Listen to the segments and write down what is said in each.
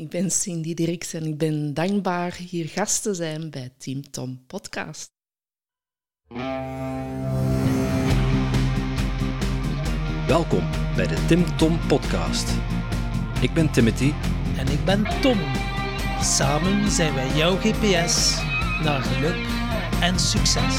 Ik ben Cindy Dirks en ik ben dankbaar hier gast te zijn bij Team Tom Podcast. Welkom bij de Tim Tom Podcast. Ik ben Timothy. En ik ben Tom. Samen zijn wij jouw GPS naar geluk en succes.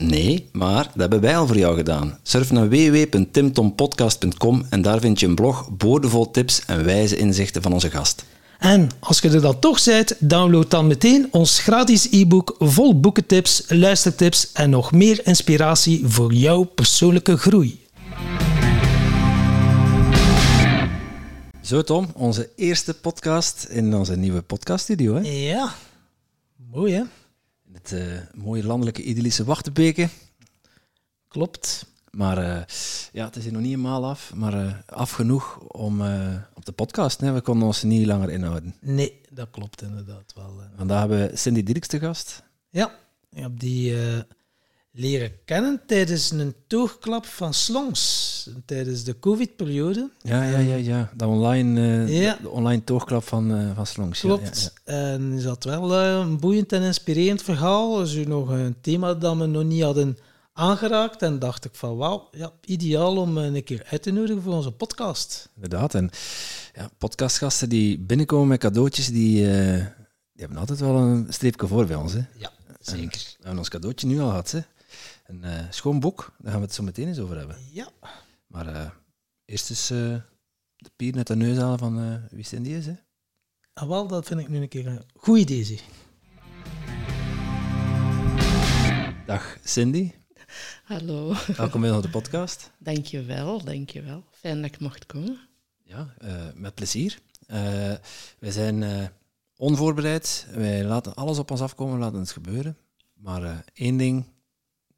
Nee, maar dat hebben wij al voor jou gedaan. Surf naar www.timtompodcast.com en daar vind je een blog boordevol tips en wijze inzichten van onze gast. En als je er dan toch bent, download dan meteen ons gratis e-book vol boekentips, luistertips en nog meer inspiratie voor jouw persoonlijke groei. Zo Tom, onze eerste podcast in onze nieuwe podcaststudio. Hè? Ja, mooi hè? Het uh, mooie landelijke idyllische Wachtenbeke. Klopt. Maar uh, ja, het is hier nog niet helemaal af, maar uh, af genoeg om op de podcast. Hè? We konden ons niet langer inhouden. Nee, dat klopt inderdaad wel. Vandaag hebben we Cindy Dirks te gast. Ja, heb die leren kennen tijdens een toogklap van Slongs, tijdens de COVID-periode. Ja, ja, ja, ja. De online, uh, ja. de online toogklap van, uh, van Slongs. Klopt. Ja, ja, En is dat wel uh, een boeiend en inspirerend verhaal. Is nog een thema dat we nog niet hadden aangeraakt. En dacht ik van, wauw, ja, ideaal om een keer uit te nodigen voor onze podcast. Inderdaad. En ja, podcastgasten die binnenkomen met cadeautjes, die, die hebben altijd wel een streepje voor bij ons. Hè? Ja, zeker. En we hebben ons cadeautje nu al gehad, hè? Een uh, schoon boek, daar gaan we het zo meteen eens over hebben. Ja. Maar uh, eerst eens uh, de pier net de neus halen van wie Cindy is. Hè? Ah, wel, dat vind ik nu een keer een goed idee. Dag Cindy. Hallo. Welkom bij de podcast. Dankjewel, dankjewel. Fijn dat ik mocht komen. Ja, met plezier. wij zijn onvoorbereid. Wij laten alles op ons afkomen, laten het gebeuren. Maar één ding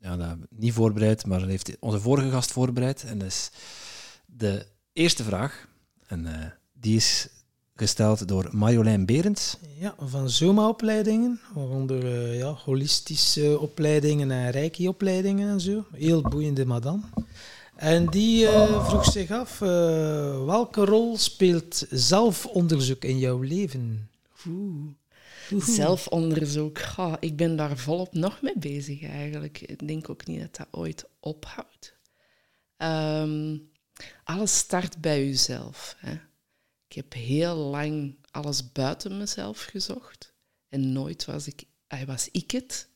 ja, dat niet voorbereid, maar heeft onze vorige gast voorbereid. En dat is de eerste vraag. En uh, die is gesteld door Marjolein Berends. Ja, van Zoma-opleidingen, waaronder uh, ja, holistische opleidingen en reiki-opleidingen en zo. Heel boeiende madame. En die uh, vroeg zich af, welke rol speelt zelfonderzoek in jouw leven? Oeh. Zelfonderzoek, ik ben daar volop nog mee bezig eigenlijk. Ik denk ook niet dat dat ooit ophoudt. Um, alles start bij jezelf. Hè. Ik heb heel lang alles buiten mezelf gezocht. En nooit was ik, was ik het.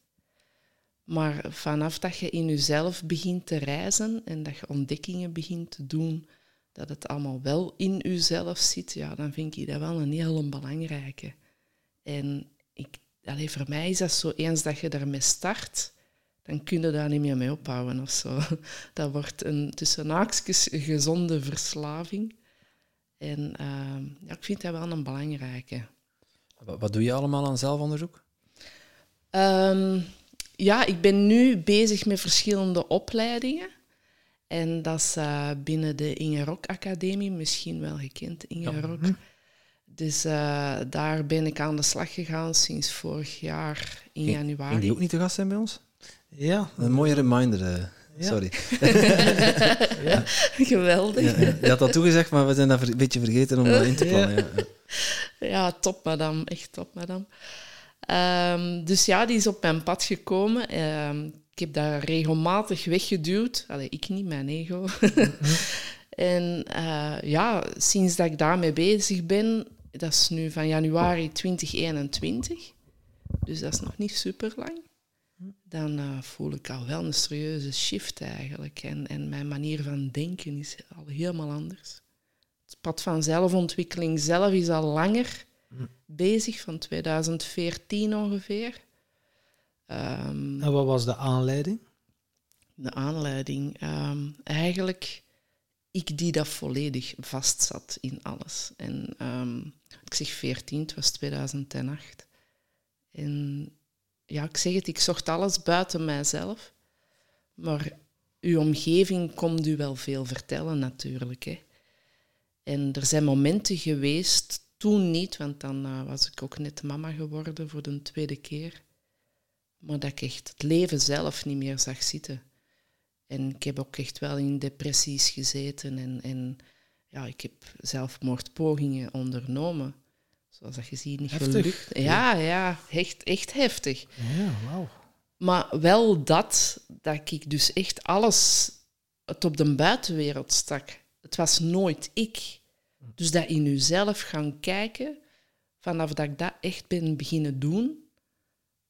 Maar vanaf dat je in jezelf begint te reizen en dat je ontdekkingen begint te doen, dat het allemaal wel in jezelf zit, ja, dan vind ik dat wel een heel belangrijke. En ik, allez, voor mij is dat zo, eens dat je daarmee start, dan kun je daar niet meer mee ophouden of zo. Dat wordt een tussen haakjes gezonde verslaving. En uh, ja, ik vind dat wel een belangrijke. Wat, wat doe je allemaal aan zelfonderzoek? Um, ja, ik ben nu bezig met verschillende opleidingen. En dat is uh, binnen de Inge Rock Academie, misschien wel gekend, Inge ja. Rock. Dus uh, daar ben ik aan de slag gegaan sinds vorig jaar in januari. Ging die ook niet te gast zijn bij ons? Ja. Een mooie reminder. Uh, ja. Sorry. ja. Geweldig. Ja, je had dat toegezegd, maar we zijn dat een beetje vergeten om dat in te plannen. Ja, ja. top, madame. Echt top, madame. Um, dus ja, die is op mijn pad gekomen. Um, ik heb daar regelmatig weggeduwd. Allee, ik niet, mijn ego. en uh, ja, sinds dat ik daarmee bezig ben, dat is nu van januari 2021, dus dat is nog niet super lang. Dan uh, voel ik al wel een serieuze shift eigenlijk. En, en mijn manier van denken is al helemaal anders. Het pad van zelfontwikkeling zelf is al langer bezig, van 2014 ongeveer. Um, en wat was de aanleiding? De aanleiding, um, eigenlijk ik die dat volledig vastzat in alles. En um, ik zeg 14, het was 2008. En ja, ik zeg het, ik zocht alles buiten mijzelf. Maar uw omgeving komt u wel veel vertellen natuurlijk. Hè. En er zijn momenten geweest, toen niet, want dan eh, was ik ook net mama geworden voor de tweede keer. Maar dat ik echt het leven zelf niet meer zag zitten. En ik heb ook echt wel in depressies gezeten en, en ja, ik heb zelfmoordpogingen ondernomen. Zoals dat je ziet, niet Heftig. gelukt. Ja, ja, echt, echt heftig. Ja, wauw. Maar wel dat, dat ik dus echt alles het op de buitenwereld stak. Het was nooit ik. Dus dat in jezelf gaan kijken, vanaf dat ik dat echt ben beginnen doen,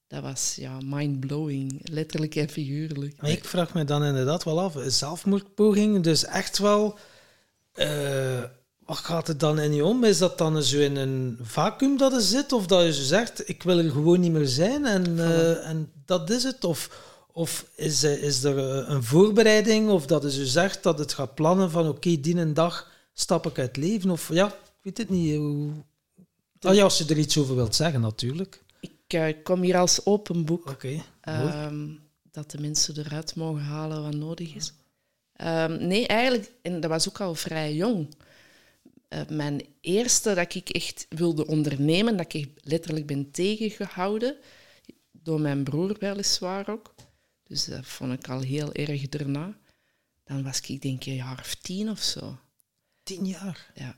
dat was ja, mind-blowing, letterlijk en figuurlijk. Maar ik vraag me dan inderdaad wel af, zelfmoordpoging, dus echt wel, eh, wat gaat het dan in je om? Is dat dan zo in een vacuüm dat je zit, of dat je zo zegt, ik wil er gewoon niet meer zijn en, eh, en dat is het? Of, of is, eh, is er een voorbereiding, of dat je zo zegt dat het gaat plannen van oké, die een dag stap ik uit het leven? Of ja, ik weet het niet. Hoe... Ah, ja, als je er iets over wilt zeggen, natuurlijk. Ik kom hier als open boek. Oké. Ehm, dat de mensen eruit mogen halen wat nodig is. Ehm, nee, eigenlijk, en dat was ook al vrij jong. Eh, mijn eerste dat ik echt wilde ondernemen, dat ik letterlijk ben tegengehouden, door mijn broer weliswaar ook. Dus dat vond ik al heel erg daarna. Dan was ik denk ik een jaar of tien of zo. Tien jaar. Ja.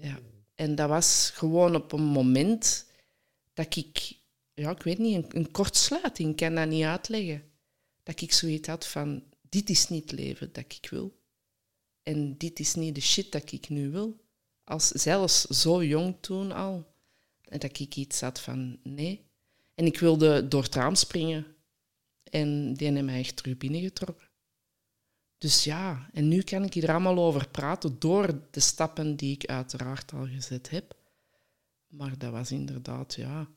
ja. En dat was gewoon op een moment dat ik, ja, ik weet niet, een, een kortsluiting, ik kan dat niet uitleggen. Dat ik zoiets had van, dit is niet het leven dat ik wil. En dit is niet de shit dat ik nu wil. Als, zelfs zo jong toen al. Dat ik iets had van, nee. En ik wilde door het raam springen. En die heeft mij echt terug binnengetrokken. Dus ja, en nu kan ik hier allemaal over praten door de stappen die ik uiteraard al gezet heb. Maar dat was inderdaad, ja.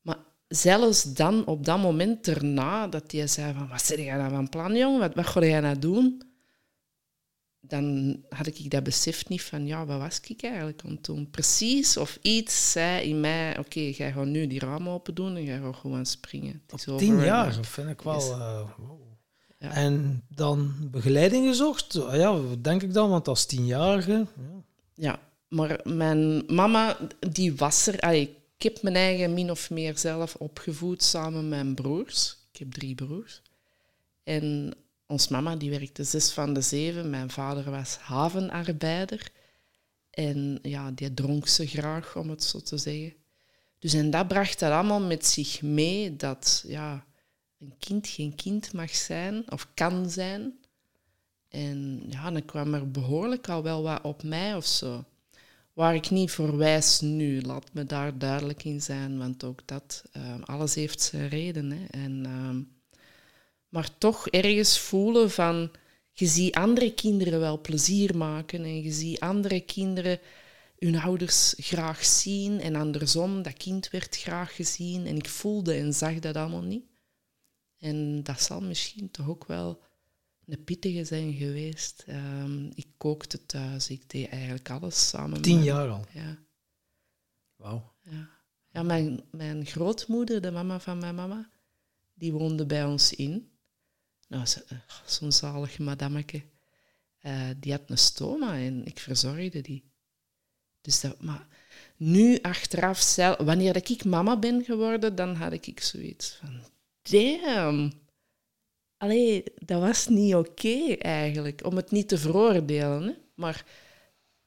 Maar zelfs dan, op dat moment erna, dat hij zei van, wat zit jij nou van plan, jong? Wat, wat ga jij nou doen? Dan had ik dat besef niet van, ja, wat was ik eigenlijk aan het doen? Precies, of iets zei in mij, oké, jij gaat nu die ramen open doen en jij gaat gewoon springen. Het is over Tien en jaar, dat vind ik wel... Yes. eh, wow. Ja. En dan begeleiding gezocht? Ah Ja, denk ik dan, want als tienjarige... Ja. Ja, maar mijn mama, die was er. Allee, ik heb mijn eigen min of meer zelf opgevoed samen met mijn broers. Ik heb drie broers. En ons mama, die werkte zes van de zeven. Mijn vader was havenarbeider. En ja, die dronk ze graag, om het zo te zeggen. Dus en dat bracht dat allemaal met zich mee, dat ja, een kind geen kind mag zijn, of kan zijn. En ja, dan kwam er behoorlijk al wel wat op mij of zo. Waar ik niet voor wijs nu, laat me daar duidelijk in zijn, want ook dat, eh, alles heeft zijn reden. Hè. En, ehm, maar toch ergens voelen van, je ziet andere kinderen wel plezier maken en je ziet andere kinderen hun ouders graag zien en andersom, dat kind werd graag gezien en ik voelde en zag dat allemaal niet. En dat zal misschien toch ook wel een pittige zijn geweest. Ehm, ik kookte thuis, ik deed eigenlijk alles samen. Tien met- jaar al. Ja, Wauw. ja. ja mijn, mijn grootmoeder, de mama van mijn mama, die woonde bij ons in. Nou, eh, zo'n zalig madammeke. Eh, die had een stoma en ik verzorgde die. Dus dat, maar nu achteraf, zelf, wanneer dat ik mama ben geworden, dan had ik zoiets van, damn. Allee, dat was niet oké eigenlijk, om het niet te veroordelen. Hè? Maar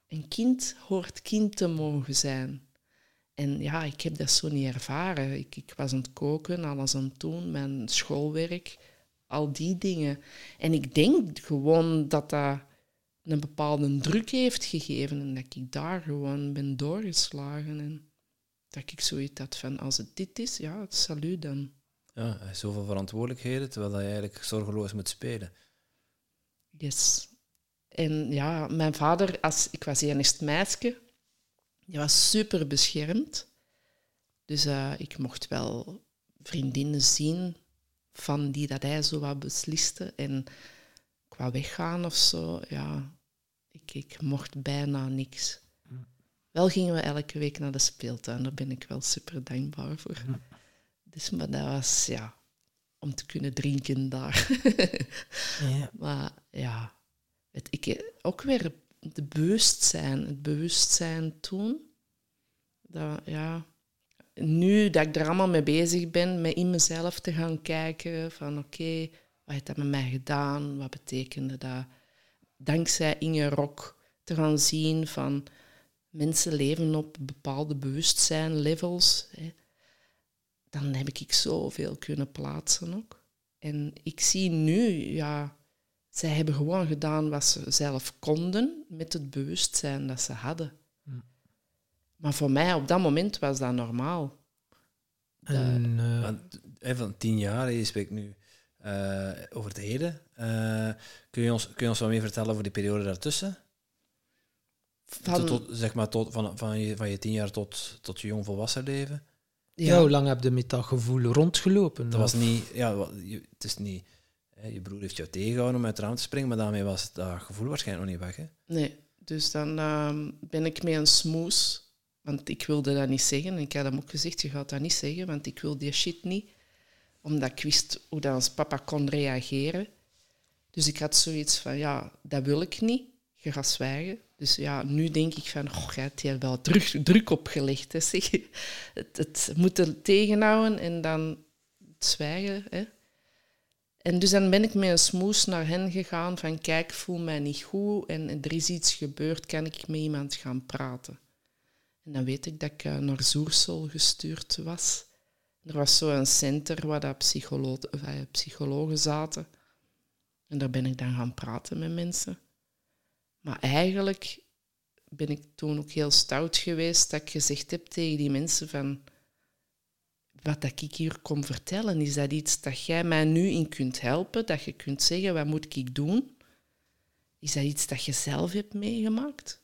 een kind hoort kind te mogen zijn. En ja, ik heb dat zo niet ervaren. Ik, ik was aan het koken, alles aan het doen, mijn schoolwerk, al die dingen. En ik denk gewoon dat dat een bepaalde druk heeft gegeven en dat ik daar gewoon ben doorgeslagen. En dat ik zoiets had van, als het dit is, ja, salut dan. Ja, hij heeft zoveel verantwoordelijkheden, terwijl hij eigenlijk zorgeloos moet spelen. Yes. En ja, mijn vader, als, ik was eerst meisje, die was super beschermd. Dus eh, ik mocht wel vriendinnen zien van die dat hij zo wat besliste. En qua weggaan of zo, ja, ik, ik mocht bijna niks. Wel gingen we elke week naar de speeltuin, daar ben ik wel super dankbaar voor. Dus, maar dat was, ja, om te kunnen drinken daar. Ja. maar ja, het, ik, ook weer het bewustzijn, het bewustzijn toen. Dat, ja, nu dat ik er allemaal mee bezig ben, met in mezelf te gaan kijken van oké, wat heeft dat met mij gedaan? Wat betekende dat? Dankzij Inge Rok te gaan zien van mensen leven op bepaalde bewustzijn-levels. Hè. Dan heb ik zoveel kunnen plaatsen ook. En ik zie nu, ja, zij hebben gewoon gedaan wat ze zelf konden met het bewustzijn dat ze hadden. Maar voor mij op dat moment was dat normaal. En, eh, Want, van tien jaar, je spreekt nu eh, over het heden. Eh, kun, je ons, kun je ons wat meer vertellen over die periode daartussen? Van, Tot, tot- zeg maar tot, van, van, je, van je tien jaar tot, tot je jong volwassen leven. Ja. hoe lang heb je met dat gevoel rondgelopen? Dat was niet, ja, het is niet, hè, je broer heeft jou tegengehouden om uit het raam te springen, maar daarmee was dat gevoel waarschijnlijk nog niet weg. Hè? Nee, dus dan ehm, ben ik met een smoes. Want ik wilde dat niet zeggen. Ik had hem ook gezegd, je gaat dat niet zeggen, want ik wil die shit niet. Omdat ik wist hoe dat ons papa kon reageren. Dus ik had zoiets van, ja, dat wil ik niet. Je gaat zwijgen. Dus ja, nu denk ik van, oh, jij hebt wel druk, druk opgelegd. Hè, zeg. Het, het moeten tegenhouden en dan zwijgen. Hè. En dus dan ben ik met een smoes naar hen gegaan van kijk, voel mij niet goed en er is iets gebeurd, kan ik met iemand gaan praten? En dan weet ik dat ik eh, naar Zoersel gestuurd was. Er was zo'n center waar dat psycholo of, eh, psychologen zaten. En daar ben ik dan gaan praten met mensen. Maar eigenlijk ben ik toen ook heel stout geweest dat ik gezegd heb tegen die mensen van wat dat ik hier kom vertellen, is dat iets dat jij mij nu in kunt helpen, dat je kunt zeggen, wat moet ik doen? Is dat iets dat je zelf hebt meegemaakt?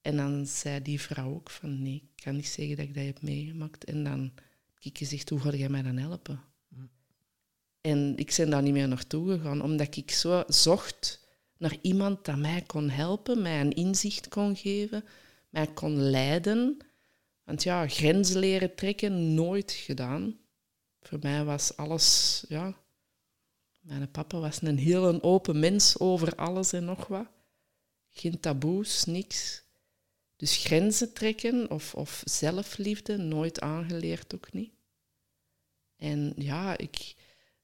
En dan zei die vrouw ook van, nee, ik kan niet zeggen dat ik dat heb meegemaakt. En dan heb ik gezegd, hoe ga jij mij dan helpen? En ik ben daar niet meer naartoe gegaan, omdat ik zo zocht naar iemand dat mij kon helpen, mij een inzicht kon geven, mij kon leiden. Want ja, grenzen leren trekken, nooit gedaan. Voor mij was alles, ja... Mijn papa was een heel open mens over alles en nog wat. Geen taboes, niks. Dus grenzen trekken of, of zelfliefde, nooit aangeleerd ook niet. En ja, ik,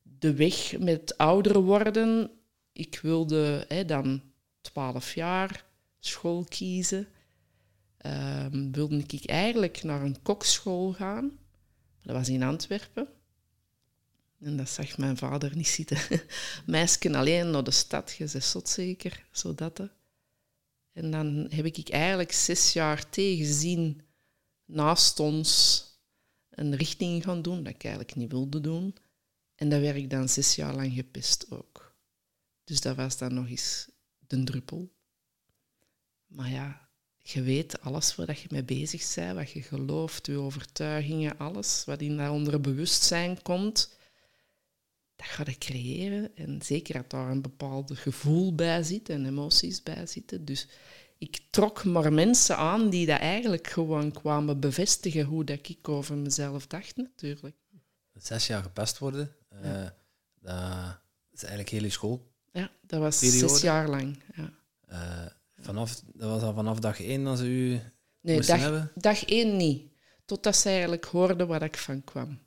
de weg met ouder worden, ik wilde hè, dan 12 jaar school kiezen. Ehm, wilde ik eigenlijk naar een kokschool gaan. Dat was in Antwerpen. En dat zag mijn vader niet zitten. Meisken alleen naar de stad, je zot zeker, zo dat. hè. En dan heb ik eigenlijk zes jaar tegenzien naast ons een richting gaan doen dat ik eigenlijk niet wilde doen. En dat werd ik dan zes jaar lang gepest ook. Dus dat was dan nog eens de druppel. Maar ja, je weet alles waar je mee bezig bent, wat je gelooft, je overtuigingen, alles wat in dat onderbewustzijn komt, dat ga je creëren. En zeker dat daar een bepaald gevoel bij zit en emoties bij zitten. Dus ik trok maar mensen aan die dat eigenlijk gewoon kwamen bevestigen hoe dat ik over mezelf dacht, natuurlijk. Zes jaar gepest worden, eh, dat is eigenlijk heel je school. Ja, dat was Periode? zes jaar lang. Ja. Eh, vanaf, dat was al vanaf dag één dat ze u Nee, dag, hebben. dag één niet. Totdat ze eigenlijk hoorden waar ik van kwam.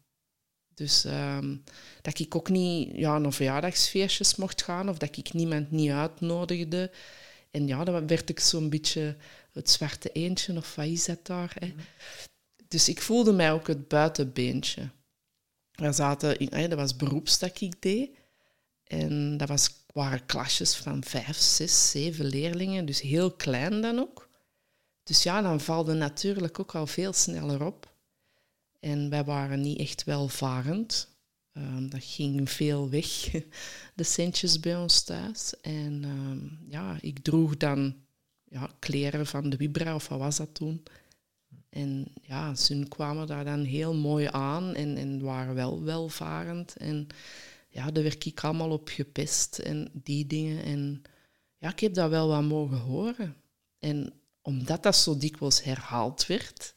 Dus ehm, dat ik ook niet ja, naar verjaardagsfeestjes mocht gaan of dat ik niemand niet uitnodigde. En ja, dan werd ik zo'n beetje het zwarte eentje of wat is dat daar. Hè? Dus ik voelde mij ook het buitenbeentje. We zaten in, hè, dat was beroeps dat ik deed. En dat was, waren klasjes van vijf, zes, zeven leerlingen, dus heel klein dan ook. Dus ja, dan valde natuurlijk ook al veel sneller op. En wij waren niet echt welvarend. Ehm, dat ging veel weg, de centjes bij ons thuis. En ehm, ja, ik droeg dan ja, kleren van de Vibra, of wat was dat toen? En ja, ze kwamen daar dan heel mooi aan en, en waren wel welvarend. En ja, daar werd ik allemaal op gepest en die dingen. En ja, ik heb dat wel wat mogen horen. En omdat dat zo dikwijls herhaald werd,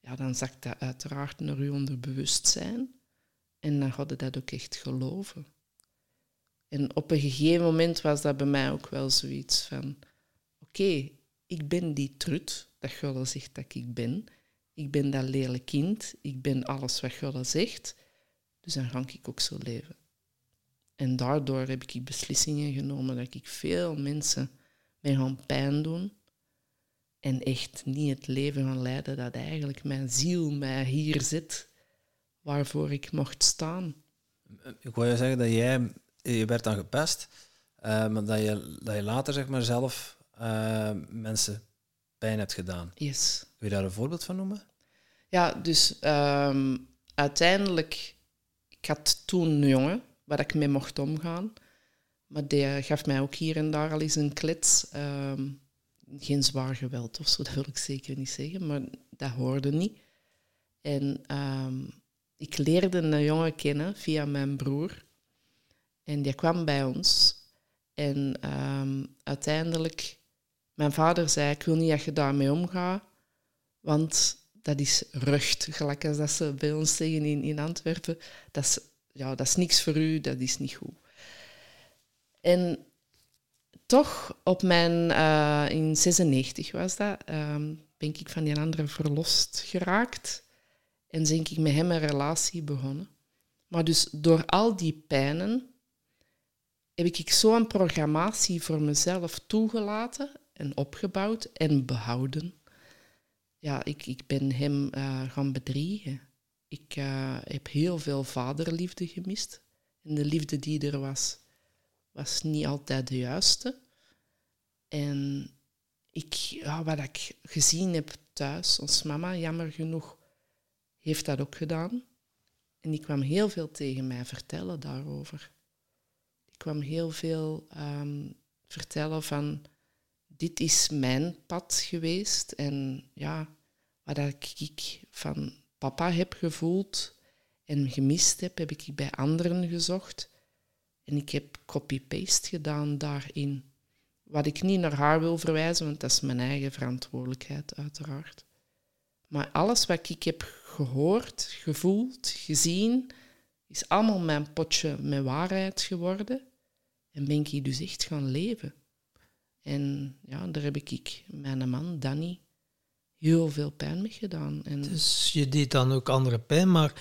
ja, dan zakt dat uiteraard naar je onderbewustzijn. En dan hadden dat ook echt geloven. En op een gegeven moment was dat bij mij ook wel zoiets van... Oké, ik ben die trut dat Gulle zegt dat ik ben. Ik ben dat lelijk kind. Ik ben alles wat Gulle zegt. Dus dan ga ik ook zo leven. En daardoor heb ik beslissingen genomen dat ik veel mensen mee gaan pijn doen. En echt niet het leven gaan leiden dat eigenlijk mijn ziel mij hier zit, waarvoor ik mocht staan. Ik wou je zeggen dat jij, je werd dan gepest, uh, maar dat je, dat je later zeg maar zelf uh, mensen pijn hebt gedaan. Yes. Kun je daar een voorbeeld van noemen? Ja, dus um, uiteindelijk, ik had toen een jongen waar ik mee mocht omgaan. Maar die gaf mij ook hier en daar al eens een klets. Um, geen zwaar geweld of zo, dat wil ik zeker niet zeggen, maar dat hoorde niet. En um, ik leerde een jongen kennen via mijn broer. En die kwam bij ons. En um, uiteindelijk, mijn vader zei, ik wil niet dat je daarmee omgaat, want dat is rucht, gelijk als dat ze bij ons zeggen in, in Antwerpen. Dat is, ja, dat is niks voor u, dat is niet goed. En toch op mijn, uh, in 96 was dat, um, ben ik van die andere verlost geraakt. En denk ik met hem een relatie begonnen. Maar dus door al die pijnen heb ik zo'n programmatie voor mezelf toegelaten en opgebouwd en behouden. Ja, ik, ik ben hem uh, gaan bedriegen. Ik uh, heb heel veel vaderliefde gemist. En de liefde die er was, was niet altijd de juiste. En ik, ja, wat ik gezien heb thuis, ons mama, jammer genoeg, heeft dat ook gedaan. En die kwam heel veel tegen mij vertellen daarover. Die kwam heel veel um, vertellen van, dit is mijn pad geweest. En ja, wat ik van papa heb gevoeld en gemist heb, heb ik bij anderen gezocht. En ik heb copy-paste gedaan daarin. Wat ik niet naar haar wil verwijzen, want dat is mijn eigen verantwoordelijkheid, uiteraard. Maar alles wat ik heb gehoord, gevoeld, gezien, is allemaal mijn potje met waarheid geworden. En ben ik dus echt gaan leven. En ja, daar heb ik mijn man, Danny, heel veel pijn mee gedaan. En dus je deed dan ook andere pijn, maar,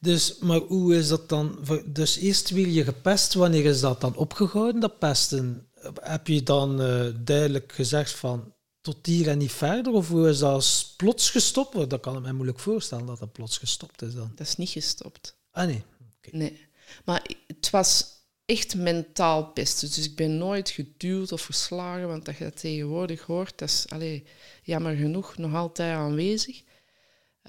dus, maar hoe is dat dan? Dus eerst wil je gepest, wanneer is dat dan opgehouden, dat pesten? Heb je dan uh, duidelijk gezegd van tot hier en niet verder? Of hoe is dat plots gestopt? Dat kan ik me moeilijk voorstellen dat dat plots gestopt is dan. Dat is niet gestopt. Ah nee? Okay. Nee. Maar het was echt mentaal pesten. Dus ik ben nooit geduwd of verslagen, want dat je dat tegenwoordig hoort, dat is allee, jammer genoeg nog altijd aanwezig.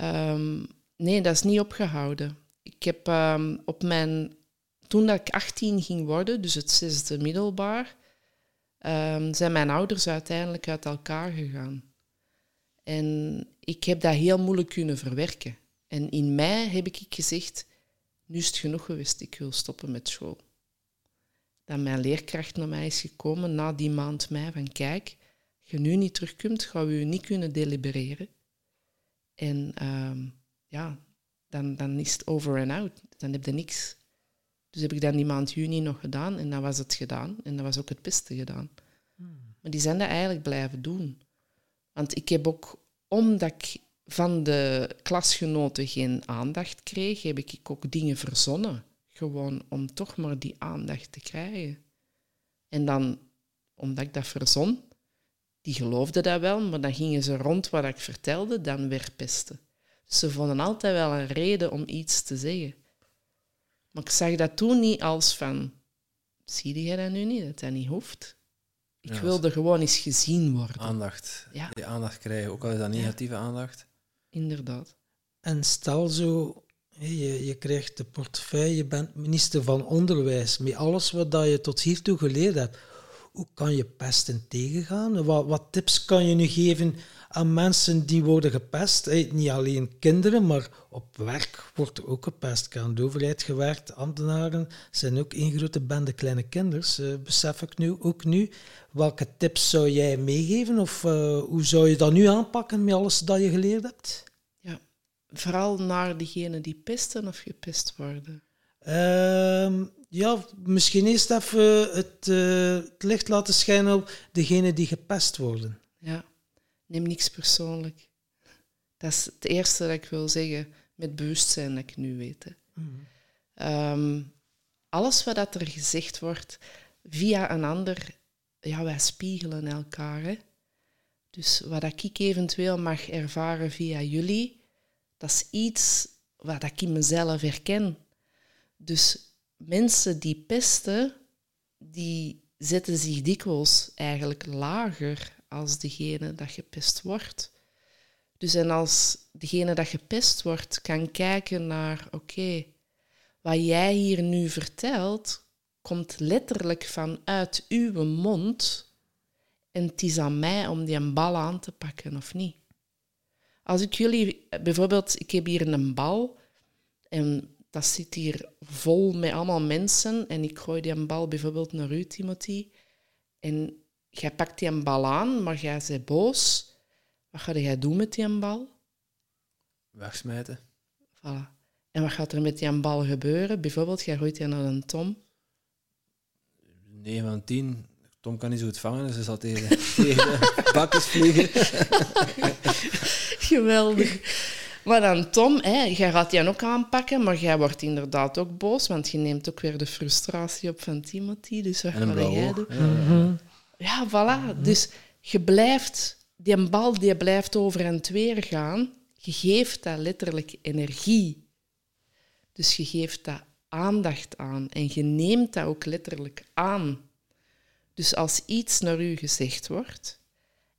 Um, nee, dat is niet opgehouden. Ik heb um, op mijn... Toen dat ik 18 ging worden, dus het zesde middelbaar, um, zijn mijn ouders uiteindelijk uit elkaar gegaan. En ik heb dat heel moeilijk kunnen verwerken. En in mei heb ik gezegd, nu is het genoeg geweest, ik wil stoppen met school. Dat mijn leerkracht naar mij is gekomen na die maand mei van kijk, als je nu niet terugkomt, gaan we je niet kunnen delibereren. En um, ja, dan, dan is het over en out. Dan heb je niks. Dus heb ik dan die maand juni nog gedaan en dan was het gedaan. En dat was ook het beste gedaan. Hmm. Maar die zijn dat eigenlijk blijven doen. Want ik heb ook, omdat ik van de klasgenoten geen aandacht kreeg, heb ik ook dingen verzonnen. Gewoon om toch maar die aandacht te krijgen. En dan, omdat ik dat verzon, die geloofden dat wel, maar dan gingen ze rond wat ik vertelde, dan weer pesten. Dus ze vonden altijd wel een reden om iets te zeggen. Maar ik zag dat toen niet als van, zie je dat nu niet, dat dat niet hoeft. Ik wilde gewoon eens gezien worden. Aandacht. Ja. Die aandacht krijgen, ook al is dat negatieve aandacht. Inderdaad. En stel zo, je, je krijgt de portefeuille, je bent minister van Onderwijs, met alles wat je tot hiertoe geleerd hebt. Hoe kan je pesten tegengaan? Wat, tips kan je nu geven aan mensen die worden gepest. niet alleen kinderen, maar op werk wordt er ook gepest. Ik de overheid gewerkt, ambtenaren zijn ook één grote bende kleine kinders, uh, besef ik nu ook nu. Welke tips zou jij meegeven of uh, hoe zou je dat nu aanpakken met alles dat je geleerd hebt? Vooral naar diegenen die pesten of gepest worden? Ehm, ja, misschien eerst even het, eh, het licht laten schijnen op degenen die gepest worden. Ja, neem niks persoonlijk. Dat is het eerste dat ik wil zeggen met bewustzijn dat ik nu weet. hè. Ehm, alles wat dat er gezegd wordt via een ander, ja, wij spiegelen elkaar. Hè? Dus wat ik eventueel mag ervaren via jullie, dat is iets wat ik in mezelf herken. Dus mensen die pesten, die zetten zich dikwijls eigenlijk lager als degene dat gepest wordt. Dus en als degene dat gepest wordt kan kijken naar, oké, wat jij hier nu vertelt, komt letterlijk vanuit uw mond en het is aan mij om die bal aan te pakken of niet. Als ik jullie, bijvoorbeeld, ik heb hier een bal en dat zit hier vol met allemaal mensen en ik gooi die een bal bijvoorbeeld naar u, Timothy, en jij pakt die bal aan, maar jij bent boos. Wat ga jij doen met die bal? Wegsmijten. Voilà. En wat gaat er met die bal gebeuren? Bijvoorbeeld, jij gooit die naar een tom. 9 van 10. Tom kan niet zo goed vangen, dus hij zal tegen, tegen bakjes vliegen. Geweldig. Maar dan Tom, hè, jij gaat die ook aanpakken, maar jij wordt inderdaad ook boos, want je neemt ook weer de frustratie op van Timothy. Dus wat ga jij doen? Ja. Ja, voilà. Dus je blijft, die bal die blijft over en weer gaan. Je geeft dat letterlijk energie. Dus je geeft dat aandacht aan en je neemt dat ook letterlijk aan. Dus als iets naar u gezegd wordt,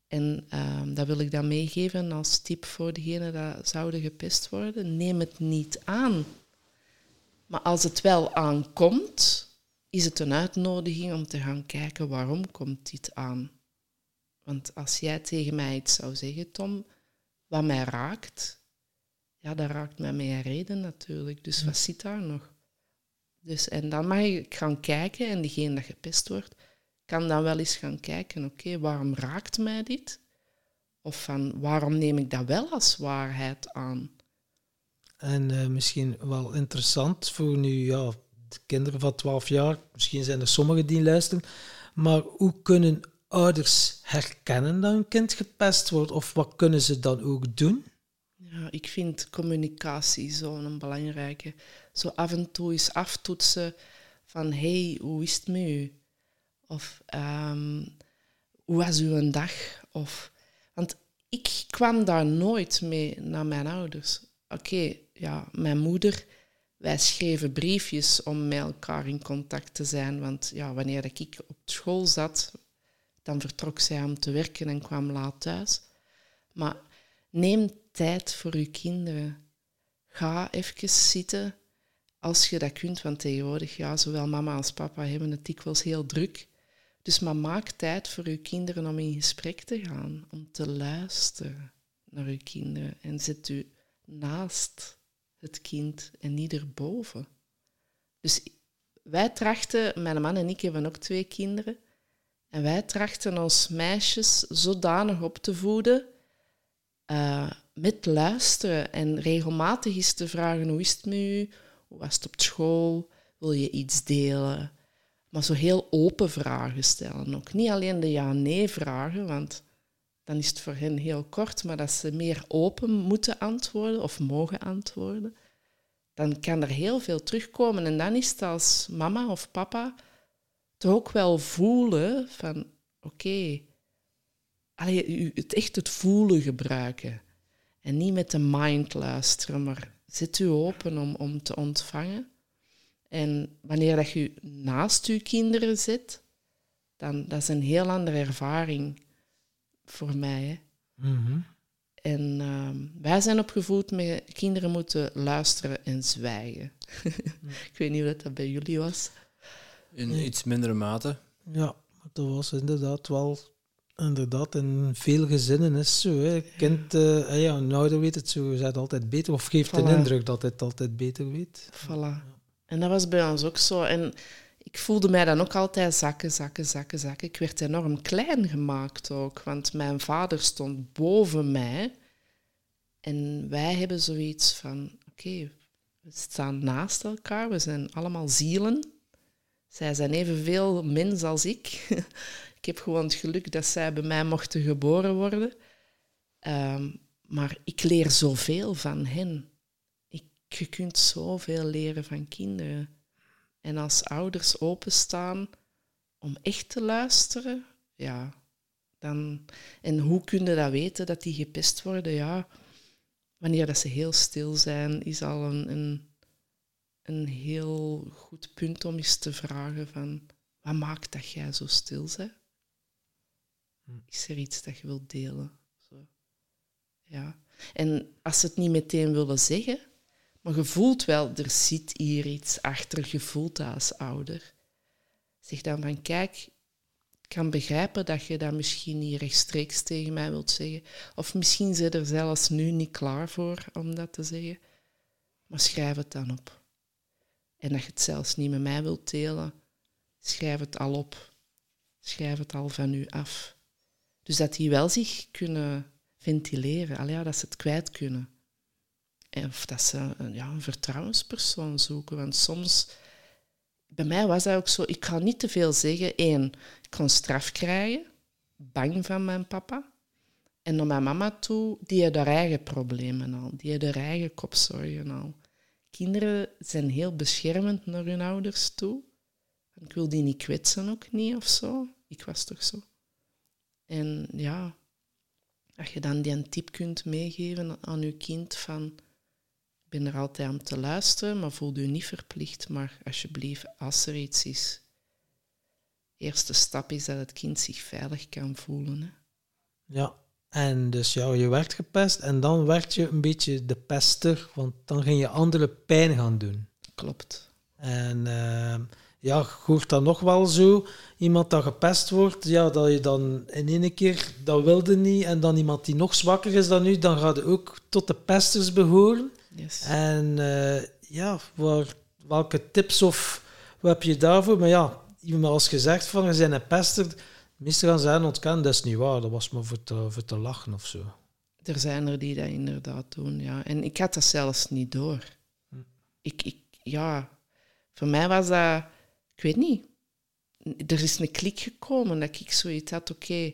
en ehm, dat wil ik dan meegeven als tip voor degenen dat zouden gepest worden, neem het niet aan. Maar als het wel aankomt, is het een uitnodiging om te gaan kijken waarom komt dit aan. Want als jij tegen mij iets zou zeggen, Tom, wat mij raakt, ja, dat raakt mij met een reden natuurlijk. Dus wat zit daar nog? Dus, en dan mag ik gaan kijken en diegene dat gepest wordt, kan dan wel eens gaan kijken, oké, waarom raakt mij dit? Of van, waarom neem ik dat wel als waarheid aan? En eh, misschien wel interessant voor nu, ja, de kinderen van 12 jaar, misschien zijn er sommigen die luisteren, maar hoe kunnen ouders herkennen dat een kind gepest wordt? Of wat kunnen ze dan ook doen? Ja, ik vind communicatie zo'n belangrijke. Zo af en toe eens aftoetsen van, hey, hoe is het met u? Of ehm, hoe was uw dag? Of, want ik kwam daar nooit mee naar mijn ouders. Oké, ja, mijn moeder, wij schreven briefjes om met elkaar in contact te zijn. Want ja, wanneer ik op school zat, dan vertrok zij om te werken en kwam laat thuis. Maar neem tijd voor uw kinderen. Ga even zitten als je dat kunt, want tegenwoordig, ja, zowel mama als papa hebben het dikwijls heel druk. Dus maar maak tijd voor uw kinderen om in gesprek te gaan, om te luisteren naar uw kinderen. En zet u naast het kind en niet erboven. Dus wij trachten, mijn man en ik hebben ook twee kinderen, en wij trachten ons meisjes zodanig op te voeden eh, met luisteren en regelmatig is te vragen hoe is het met u, hoe was het op school, wil je iets delen? Maar zo heel open vragen stellen ook. Niet alleen de ja-nee vragen, want dan is het voor hen heel kort, maar dat ze meer open moeten antwoorden of mogen antwoorden. Dan kan er heel veel terugkomen en dan is het als mama of papa toch ook wel voelen van oké, u- het echt het voelen gebruiken. En niet met de mind luisteren, maar zet u open om, om te ontvangen. En wanneer dat je naast uw kinderen zit, dan dat is een heel andere ervaring voor mij. Hè. En ehm, wij zijn opgevoed met kinderen moeten luisteren en zwijgen. Ik weet niet hoe dat bij jullie was. In iets mindere mate. Ja, maar dat was inderdaad wel... Inderdaad, in veel gezinnen is het zo. Hè. Kind, eh, ah ja, een ouder weet het zo, zegt altijd beter. Of geeft de Voilà. indruk dat hij het altijd beter weet. Voilà. En dat was bij ons ook zo. En ik voelde mij dan ook altijd zakken, zakken, zakken, zakken. Ik werd enorm klein gemaakt ook, want mijn vader stond boven mij. En wij hebben zoiets van, oké, we staan naast elkaar, we zijn allemaal zielen. Zij zijn evenveel mens als ik. ik heb gewoon het geluk dat zij bij mij mochten geboren worden. Ehm, maar ik leer zoveel van hen. Je kunt zoveel leren van kinderen. En als ouders openstaan om echt te luisteren, ja, dan... En hoe kun je dat weten, dat die gepest worden? Ja, wanneer dat ze heel stil zijn, is al een, een, een heel goed punt om eens te vragen van... Wat maakt dat jij zo stil bent? Hm. Is er iets dat je wilt delen? Zo. Ja. En als ze het niet meteen willen zeggen, maar je voelt wel, er zit hier iets achter, je voelt als ouder. Zeg dan van, kijk, ik kan begrijpen dat je dat misschien niet rechtstreeks tegen mij wilt zeggen. Of misschien zit er zelfs nu niet klaar voor om dat te zeggen. Maar schrijf het dan op. En dat je het zelfs niet met mij wilt delen, schrijf het al op. Schrijf het al van u af. Dus dat die wel zich kunnen ventileren, al ja, dat ze het kwijt kunnen. Of dat ze een, ja, een vertrouwenspersoon zoeken. Want soms, bij mij was dat ook zo, ik kan niet te veel zeggen. Eén, ik kon straf krijgen, bang van mijn papa. En naar mijn mama toe, die had haar eigen problemen al, die had haar eigen kopzorgen al. Kinderen zijn heel beschermend naar hun ouders toe. Ik wil die niet kwetsen ook niet of zo. Ik was toch zo. En ja, als je dan die een tip kunt meegeven aan je kind van ben er altijd aan te luisteren, maar voel je niet verplicht, maar alsjeblieft, als er iets is. De eerste stap is dat het kind zich veilig kan voelen. Hè. Ja, en dus ja, je werd gepest en dan werd je een beetje de pester, want dan ging je andere pijn gaan doen. Klopt. En uh, ja, hoort dat nog wel zo. Iemand dat gepest wordt, ja, dat je dan in één keer, dat wilde niet. En dan iemand die nog zwakker is dan u, dan gaat je ook tot de pesters behoren. Yes. En uh, ja, waar, welke tips of wat heb je daarvoor? Maar ja, iemand als gezegd van, we zijn een pester. Meestal gaan zijn ontkennen, dat is niet waar. Dat was maar voor te, voor te lachen of zo. Er zijn er die dat inderdaad doen, ja. En ik had dat zelfs niet door. Hm. Ik, ik, ja, voor mij was dat ik weet niet. Er is een klik gekomen dat ik zoiets had, oké,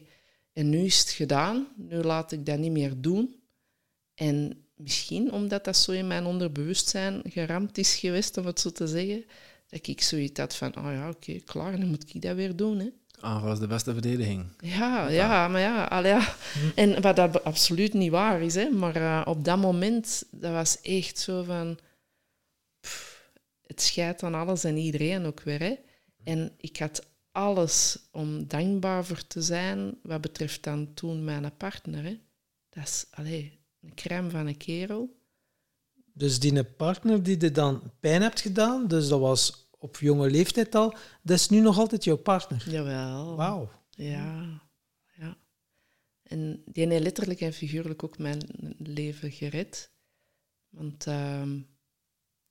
en nu is het gedaan, nu laat ik dat niet meer doen. En misschien omdat dat zo in mijn onderbewustzijn geramd is geweest, om het zo te zeggen, dat ik zoiets had van, oh ja, oké, klaar, dan moet ik dat weer doen. Hè. Aanval is de beste verdediging. Ja, ja, maar ja, al ja. En wat dat absoluut niet waar is, hè, maar uh, op dat moment, dat was echt zo van het scheidt aan alles en iedereen ook weer. Hè. En ik had alles om dankbaar voor te zijn, wat betreft dan toen mijn partner. Hè. Dat is allee, een crème van een kerel. Dus die partner die je dan pijn hebt gedaan, dus dat was op jonge leeftijd al, dat is nu nog altijd jouw partner? Jawel. Wauw. Ja, ja. En die heeft letterlijk en figuurlijk ook mijn leven gered. Want... Uh,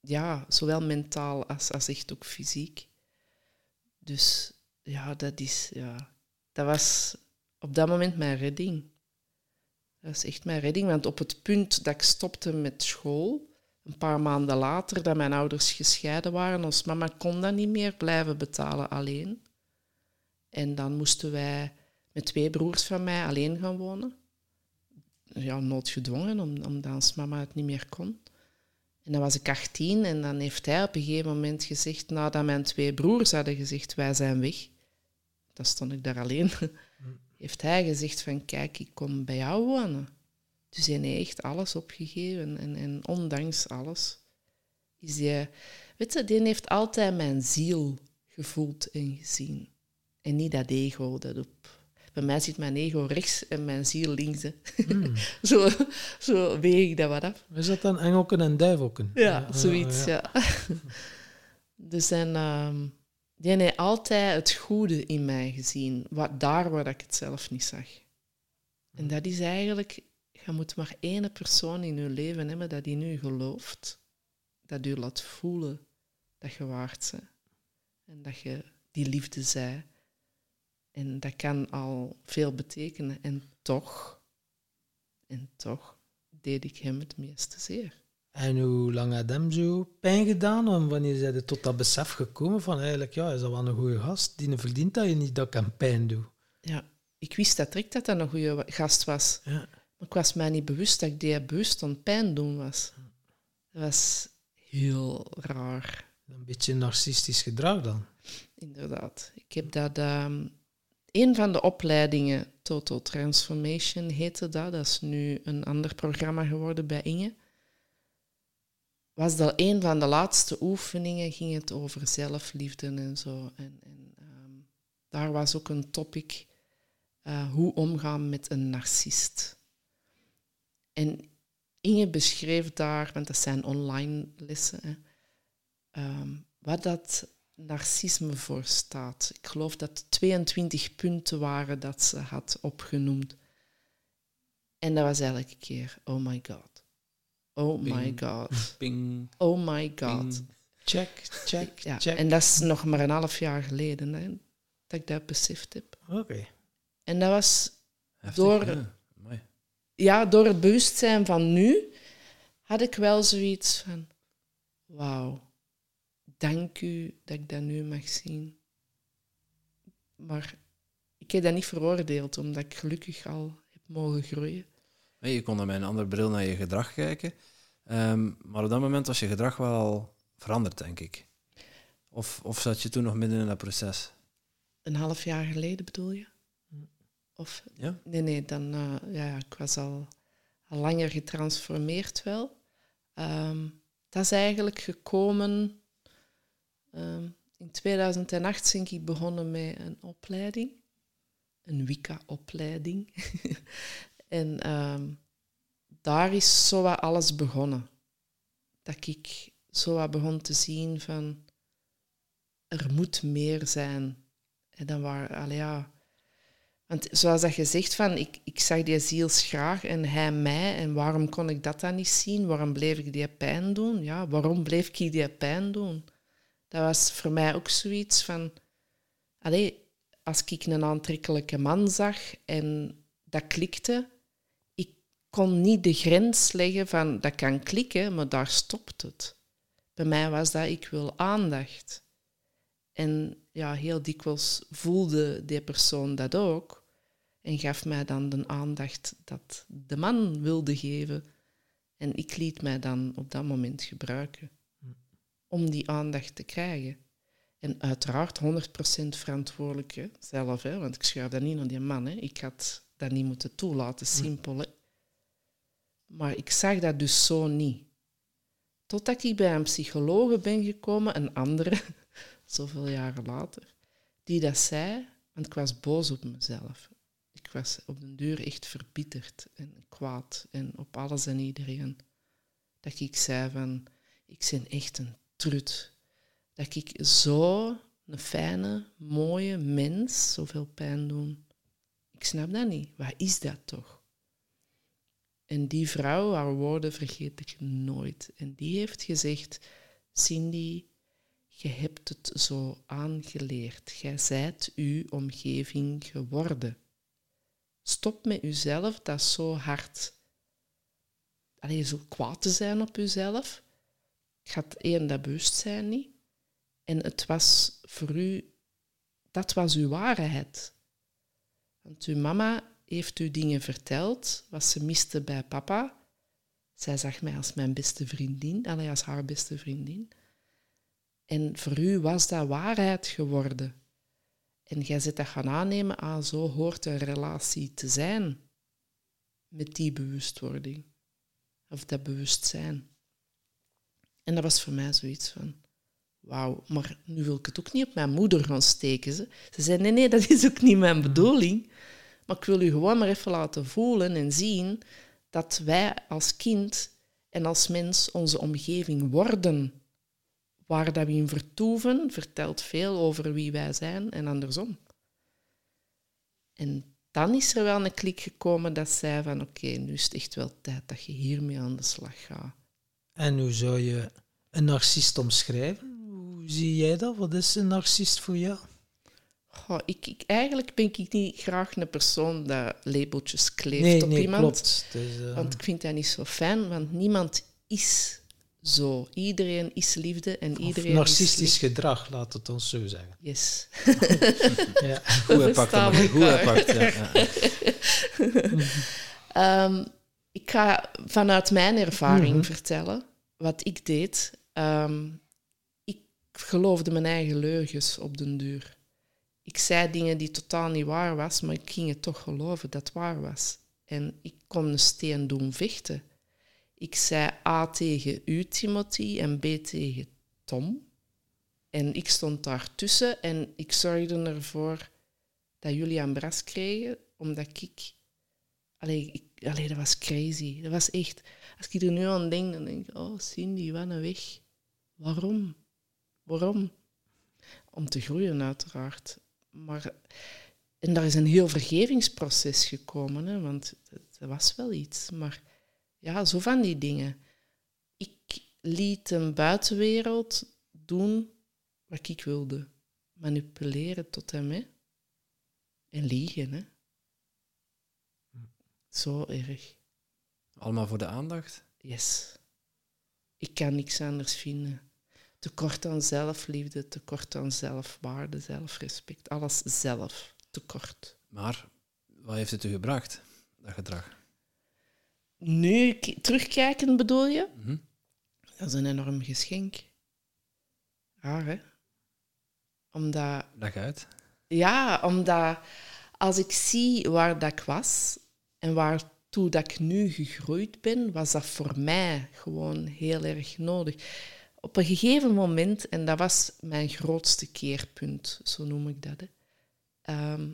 ja, zowel mentaal als, als echt ook fysiek. Dus ja, dat is, ja, dat was op dat moment mijn redding. Dat is echt mijn redding, want op het punt dat ik stopte met school, een paar maanden later, dat mijn ouders gescheiden waren, ons mama kon dat niet meer blijven betalen alleen. En dan moesten wij met twee broers van mij alleen gaan wonen. Ja, noodgedwongen, omdat ons mama het niet meer kon. En dan was ik 18 en dan heeft hij op een gegeven moment gezegd, nadat mijn twee broers hadden gezegd, wij zijn weg. Dan stond ik daar alleen. heeft hij gezegd van, kijk, ik kom bij jou wonen. Dus hij heeft echt alles opgegeven. En, en ondanks alles is hij... Weet je, die heeft altijd mijn ziel gevoeld en gezien. En niet dat ego dat op bij mij zit mijn ego rechts en mijn ziel links. Hmm. zo, zo weeg ik dat wat af. Is dat dan engelken en duivelken? Ja, zoiets, ja. dus en, um, die heeft altijd het goede in mij gezien, wat, daar waar ik het zelf niet zag. En dat is eigenlijk, je moet maar één persoon in je leven hebben dat die nu gelooft, dat u laat voelen dat je waard bent. En dat je die liefde zij. En dat kan al veel betekenen. En toch, en toch deed ik hem het meeste zeer. En hoe lang had hem zo pijn gedaan? En wanneer zijn je tot dat besef gekomen van eigenlijk, ja, is dat wel een goede gast? Die verdient dat je niet dat ik hem pijn doe. Ja, ik wist dat direct dat dat een goede gast was. Ja. Maar ik was mij niet bewust dat ik die bewust aan pijn doen was. Dat was heel raar, Een beetje narcistisch gedrag dan. inderdaad. Ik heb dat... ehm een van de opleidingen, Total Transformation heette dat, dat is nu een ander programma geworden bij Inge, was dat een van de laatste oefeningen, ging het over zelfliefde en zo. En, en ehm, daar was ook een topic, eh, hoe omgaan met een narcist. En Inge beschreef daar, want dat zijn online lessen, hè, ehm, wat dat narcisme voor staat. Ik geloof dat het 22 punten waren dat ze had opgenoemd. En dat was elke keer, oh my god. Oh my Ping. god. Ping, Oh my god. ping. Check, check, Ja, check. en dat is nog maar een half jaar geleden hè, dat ik dat beseft heb. Oké. En dat was Heftig, Door- ja. Ja, door het bewustzijn van nu had ik wel zoiets van: wauw, dank u dat ik dat nu mag zien. Maar ik heb dat niet veroordeeld, omdat ik gelukkig al heb mogen groeien. Je kon dan met een andere bril naar je gedrag kijken. Ehm, maar op dat moment was je gedrag wel al veranderd, denk ik. Of, of zat je toen nog midden in dat proces? Een half jaar geleden bedoel je? Of Ja? Nee, nee, dan, eh, ja, ik was al, al langer getransformeerd wel. Ehm, dat is eigenlijk gekomen... ehm, in 2008 ben ik begonnen met een opleiding. Een Wicca-opleiding. en ehm, daar is zo wat alles begonnen. Dat ik zo wat begon te zien van... Er moet meer zijn. En dan waren... Ja, want zoals dat je zegt, van, ik, ik zag die ziels graag en hij mij. En waarom kon ik dat dan niet zien? Waarom bleef ik die pijn doen? Ja, waarom bleef ik die pijn doen? Dat was voor mij ook zoiets van... Allee, als ik een aantrekkelijke man zag en dat klikte, ik kon niet de grens leggen van dat kan klikken, maar daar stopt het. Bij mij was dat, ik wil aandacht. En ja, heel dikwijls voelde die persoon dat ook en gaf mij dan de aandacht dat de man wilde geven. En ik liet mij dan op dat moment gebruiken om die aandacht te krijgen. En uiteraard 100% verantwoordelijk zelf, hè, want ik schuif dat niet naar die man. Hè. Ik had dat niet moeten toelaten, simpel. Maar ik zag dat dus zo niet. Totdat ik bij een psycholoog ben gekomen, een andere, zoveel jaren later, die dat zei, want ik was boos op mezelf. Ik was op den duur echt verbitterd en kwaad en op alles en iedereen. Dat ik zei van, ik ben echt een trut. Dat ik zo een fijne, mooie mens zoveel pijn doen. Ik snap dat niet. Wat is dat toch? En die vrouw, haar woorden vergeet ik nooit. En die heeft gezegd, Cindy, je hebt het zo aangeleerd. Jij zijt uw omgeving geworden. Stop met uzelf dat zo hard, alleen zo kwaad te zijn op uzelf. Had één dat bewustzijn niet. En het was voor u, dat was uw waarheid. Want uw mama heeft u dingen verteld wat ze miste bij papa. Zij zag mij als mijn beste vriendin, alleen als haar beste vriendin. En voor u was dat waarheid geworden. En jij zit dat gaan aannemen, ah, zo hoort een relatie te zijn. Met die bewustwording. Of dat bewustzijn. En dat was voor mij zoiets van, wauw, maar nu wil ik het ook niet op mijn moeder gaan steken. Ze, ze zei, nee, nee, dat is ook niet mijn bedoeling. Maar ik wil u gewoon maar even laten voelen en zien dat wij als kind en als mens onze omgeving worden. Waar dat we in vertoeven, vertelt veel over wie wij zijn en andersom. En dan is er wel een klik gekomen dat zei van oké, nu is het echt wel tijd dat je hiermee aan de slag gaat. En hoe zou je een narcist omschrijven? Hoe zie jij dat? Wat is een narcist voor jou? Goh, ik, ik, eigenlijk ben ik niet graag een persoon dat labeltjes kleeft Nee, op nee, iemand. klopt. Dus, eh, Want ik vind dat niet zo fijn, want niemand is zo. Iedereen is liefde en of iedereen narcistisch is gedrag, laat het ons zo zeggen. Yes. Ja. Goed gepakt, goed gepakt. Ja, ja. Ik ga vanuit mijn ervaring Mhm. vertellen wat ik deed. Ehm, ik geloofde mijn eigen leugens op den duur. Ik zei dingen die totaal niet waar was, maar ik ging het toch geloven dat het waar was. En ik kon een steen doen vechten. Ik zei A tegen u, Timothy, en B tegen Tom. En ik stond daartussen en ik zorgde ervoor dat jullie aan bras kregen, omdat ik... Allee, ik, dat was crazy. Dat was echt... Als ik er nu aan denk, dan denk ik... Oh, Cindy, wat een weg. Waarom? Waarom? Om te groeien, uiteraard. Maar... En daar is een heel vergevingsproces gekomen, hè, want er was wel iets. Maar ja, zo van die dingen. Ik liet een buitenwereld doen wat ik wilde. Manipuleren tot en met. En liegen, hè. Zo erg. Allemaal voor de aandacht. Yes. Ik kan niks anders vinden. Tekort aan zelfliefde, tekort aan zelfwaarde, zelfrespect. Alles zelf. Tekort. Maar wat heeft het u gebracht, dat gedrag? Nu terugkijken bedoel je? Mhm. Dat is een enorm geschenk. Raar, hè? Omdat Leg uit. Ja, omdat als ik zie waar dat ik was en waartoe dat ik nu gegroeid ben, was dat voor mij gewoon heel erg nodig. Op een gegeven moment, en dat was mijn grootste keerpunt, zo noem ik dat. Hè. Ehm,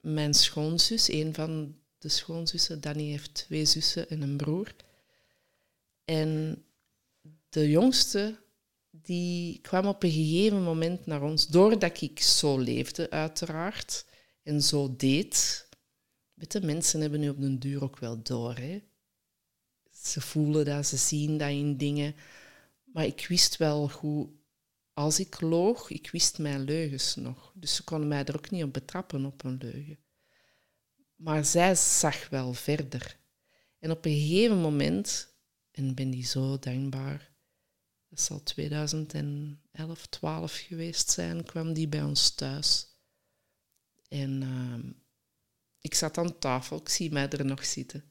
mijn schoonzus, een van de schoonzussen, Danny heeft twee zussen en een broer. En de jongste die kwam op een gegeven moment naar ons, doordat ik zo leefde, uiteraard, en zo deed. Weet je, mensen hebben nu op den duur ook wel door. Hè? Ze voelen dat, ze zien dat in dingen. Maar ik wist wel hoe, als ik loog, ik wist mijn leugens nog. Dus ze konden mij er ook niet op betrappen op een leugen. Maar zij zag wel verder. En op een gegeven moment, en ben die zo dankbaar, dat zal 2011, 12 geweest zijn, kwam die bij ons thuis. En ehm, ik zat aan tafel, ik zie mij er nog zitten.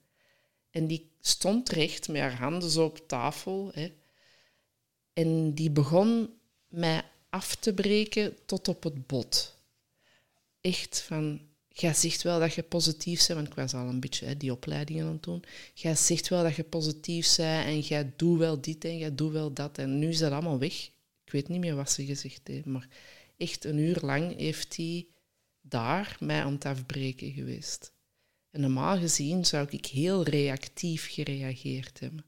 En die stond recht met haar handen zo op tafel. Hè. En die begon mij af te breken tot op het bot. Echt van, jij zegt wel dat je positief bent, want ik was al een beetje hè, die opleidingen aan het doen. Jij zegt wel dat je positief bent en jij doet wel dit en jij doet wel dat. En nu is dat allemaal weg. Ik weet niet meer wat ze gezegd heeft, maar echt een uur lang heeft hij daar mij aan het afbreken geweest. En normaal gezien zou ik heel reactief gereageerd hebben.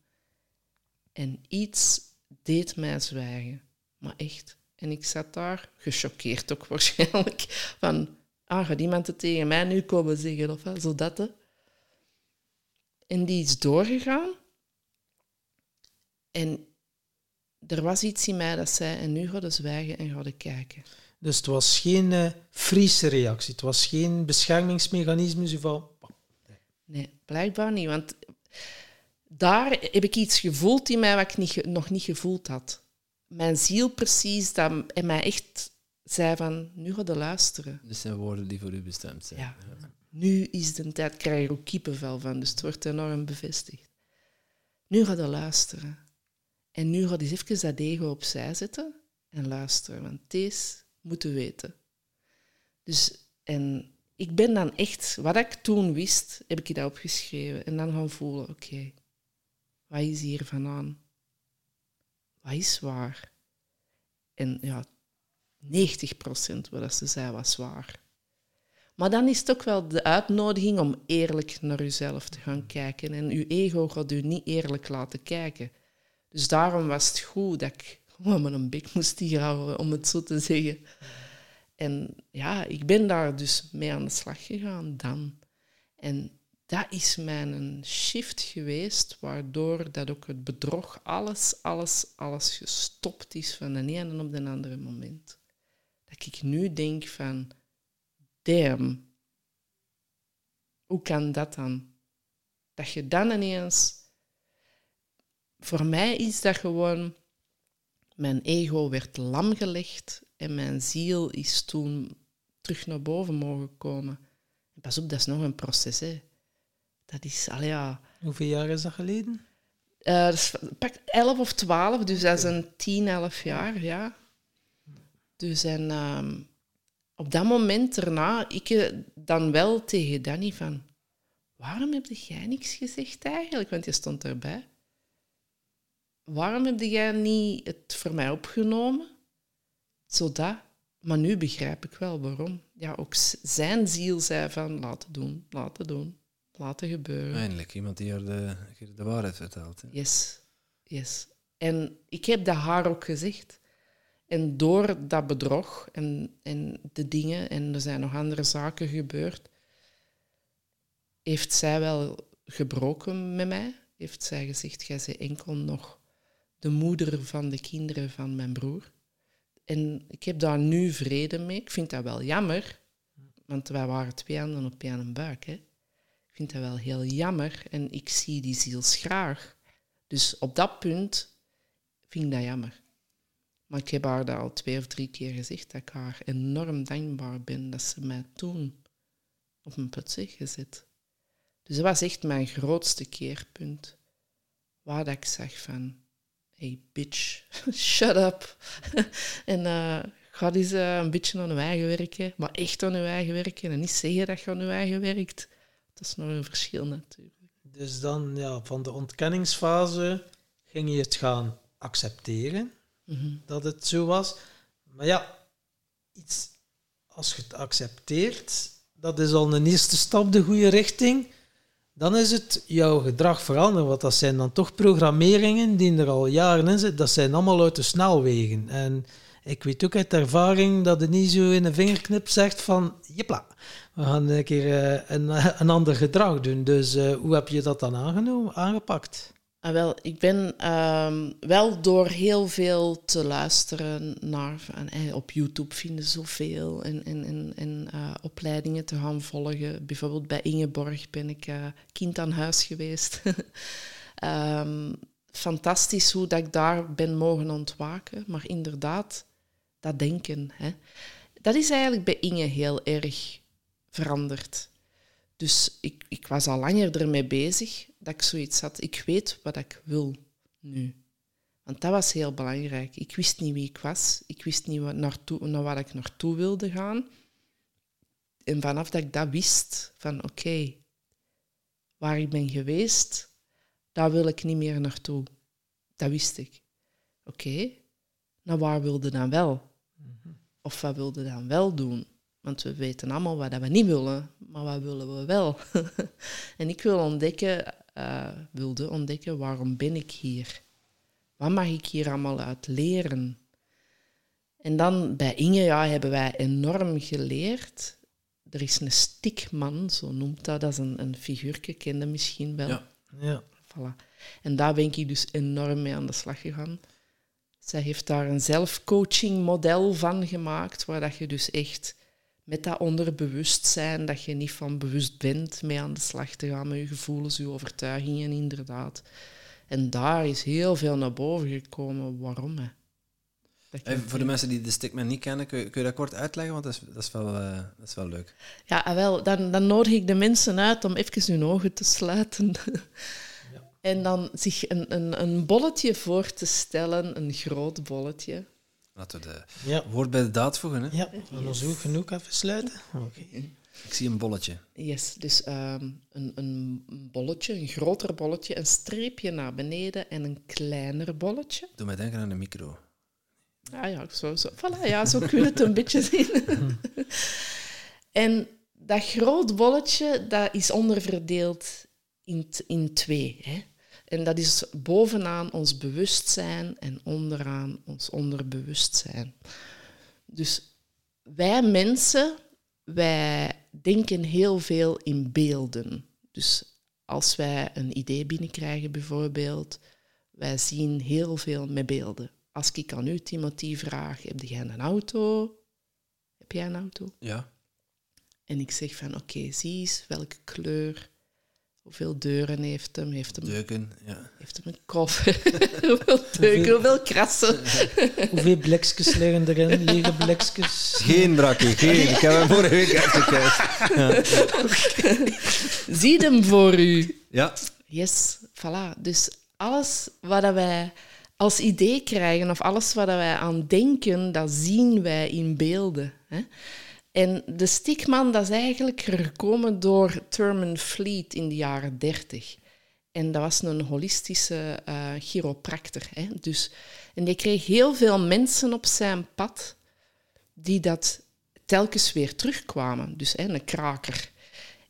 En iets deed mij zwijgen. Maar echt. En ik zat daar, gechoqueerd ook waarschijnlijk, van, ah, gaat iemand het tegen mij nu komen zeggen, of wat, zo dat, hè. En die is doorgegaan. En er was iets in mij dat zei, en nu ga je zwijgen en ga je kijken. Dus het was geen eh Friese reactie, het was geen beschermingsmechanisme van... Nee, blijkbaar niet. Want daar heb ik iets gevoeld in mij wat ik niet, nog niet gevoeld had. Mijn ziel precies, dat en mij echt zei van, nu ga je luisteren. Dit zijn woorden die voor u bestemd zijn. Ja. Nu is de tijd, ik krijg er ook kippenvel van, dus het wordt enorm bevestigd. Nu ga je luisteren. En nu ga je eens even dat ego opzij zetten en luisteren, want deze moeten weten. Dus, en ik ben dan echt, wat ik toen wist, heb ik dat opgeschreven. En dan gaan voelen, oké, wat is hier vandaan? Wat is waar? En ja, 90 procent wat ze zei was waar. Maar dan is het ook wel de uitnodiging om eerlijk naar uzelf te gaan kijken. En uw ego gaat u niet eerlijk laten kijken. Dus daarom was het goed dat ik gewoon mijn bek moest houden, om het zo te zeggen. En ja, ik ben daar dus mee aan de slag gegaan dan. En dat is mijn shift geweest, waardoor dat ook het bedrog, alles, alles, alles gestopt is van de ene op de andere moment. Dat ik nu denk van, damn. Hoe kan dat dan? Dat je dan ineens... Voor mij is dat gewoon... Mijn ego werd lam gelegd en mijn ziel is toen terug naar boven mogen komen. Pas op, dat is nog een proces. Hè. Dat is, al ja... Hoeveel jaar is dat geleden? Uh, dat is, pak 11 of 12, dus dat is een 10, 11 jaar, ja. Dus en um, op dat moment erna, ik dan wel tegen Danny van, waarom heb jij niks gezegd eigenlijk? Want je stond erbij. Waarom heb jij niet het voor mij opgenomen? Zodat, maar nu begrijp ik wel waarom. Ja, ook zijn ziel zei van, laten doen, laten doen, laten gebeuren. Eindelijk, iemand die haar de, de waarheid vertelt. Hè? Yes, yes. En ik heb dat haar ook gezegd. En door dat bedrog en, en de dingen, en er zijn nog andere zaken gebeurd, heeft zij wel gebroken met mij. Heeft zij gezegd, jij bent enkel nog de moeder van de kinderen van mijn broer. En ik heb daar nu vrede mee. Ik vind dat wel jammer, want wij waren twee handen op één buik. Hè. Vind dat wel heel jammer en ik zie die ziels graag. Dus op dat punt vind ik dat jammer. Maar ik heb haar dat al twee of drie keer gezegd, dat ik haar enorm dankbaar ben dat ze mij toen op mijn put heeft gezet. Dus dat was echt mijn grootste keerpunt. Waar dat ik zag van, hey bitch, shut up. en uh, ga eens uh, een beetje aan je eigen werken, maar echt aan je eigen werken en niet zeggen dat je aan je eigen werkt. Dat is nog een verschil natuurlijk. Dus dan, ja, van de ontkenningsfase ging je het gaan accepteren Mhm. dat het zo was. Maar ja, iets, als je het accepteert, dat is al een eerste stap de goede richting. Dan is het jouw gedrag veranderen, want dat zijn dan toch programmeringen die er al jaren in zitten. Dat zijn allemaal uit de snelwegen. En ik weet ook uit ervaring dat het niet zo in een vingerknip zegt van, jepla, we gaan een keer eh, een, ander gedrag doen. Dus uh, hoe heb je dat dan aangenomen, aangepakt? Ah, wel, ik ben um, wel door heel veel te luisteren naar... En, eh, op YouTube vinden zoveel en, en, en, en uh, opleidingen te gaan volgen. Bijvoorbeeld bij Ingeborg ben ik kind aan huis geweest. um, fantastisch hoe dat ik daar ben mogen ontwaken. Maar inderdaad, dat denken. Hè, dat is eigenlijk bij Inge heel erg veranderd. Dus ik, ik was al langer ermee bezig dat ik zoiets had. Ik weet wat ik wil nu. Want dat was heel belangrijk. Ik wist niet wie ik was. Ik wist niet wat naar waar ik naartoe wilde gaan. En vanaf dat ik dat wist, van oké, waar ik ben geweest, daar wil ik niet meer naartoe. Dat wist ik. Oké, naar waar wilde dan wel? Of wat wilde dan wel doen? Want we weten allemaal wat we niet willen, maar wat willen we wel? en ik wil ontdekken, uh, wilde ontdekken, waarom ben ik hier? Wat mag ik hier allemaal uit leren? En dan bij Inge ja, hebben wij enorm geleerd. Er is een stikman, zo noemt dat. Dat is een, een figuurtje, kende misschien wel. Ja. ja. Voilà. En daar ben ik dus enorm mee aan de slag gegaan. Zij heeft daar een zelfcoaching model van gemaakt, waar dat je dus echt met dat onderbewustzijn, dat je niet van bewust bent, mee aan de slag te gaan met je gevoelens, je overtuigingen, inderdaad. En daar is heel veel naar boven gekomen. Waarom? Hè? Hey, voor de mensen die de Stickman niet kennen, kun je, kun je dat kort uitleggen? Want dat is, dat is, wel, uh, dat is wel leuk. Ja, ah, wel, dan, dan nodig ik de mensen uit om even hun ogen te sluiten. En dan zich een, een, een bolletje voor te stellen, een groot bolletje. Laten we de ja. woord bij de daad voegen. Hè? Ja, we yes. genoeg even sluiten. Okay. Ik zie een bolletje. Yes, dus um, een, een bolletje, een groter bolletje, een streepje naar beneden en een kleiner bolletje. Doe mij denken aan een micro. Ah ja, zo, zo. Voilà, ja, zo kun je het een beetje zien. en dat groot bolletje, dat is onderverdeeld in, in twee. Hè? En dat is bovenaan ons bewustzijn en onderaan ons onderbewustzijn. Dus wij mensen, wij denken heel veel in beelden. Dus als wij een idee binnenkrijgen bijvoorbeeld, wij zien heel veel met beelden. Als ik aan u, Timothy, vraag, heb jij een auto? Heb jij een auto? Ja. En ik zeg van, oké, zie eens welke kleur, hoeveel deuren heeft hem, heeft hem, Deuken, ja. heeft hem een koffer, hoeveel deuken, hoeveel krassen. Hoeveel blikjes liggen erin? Lege blikjes? Geen brakkie, geen. Ik heb hem vorige week uitgekijkt. zie hem voor u. Ja, Yes, voilà. Dus alles wat dat wij als idee krijgen of alles wat wij aan denken, dat zien wij in beelden. Hè? En de stickman, dat is eigenlijk gekomen door Thurman Fleet in de jaren 30. En dat was een holistische eh chiropractor. Hè? Dus, en die kreeg heel veel mensen op zijn pad die dat telkens weer terugkwamen. Dus hè, een kraker.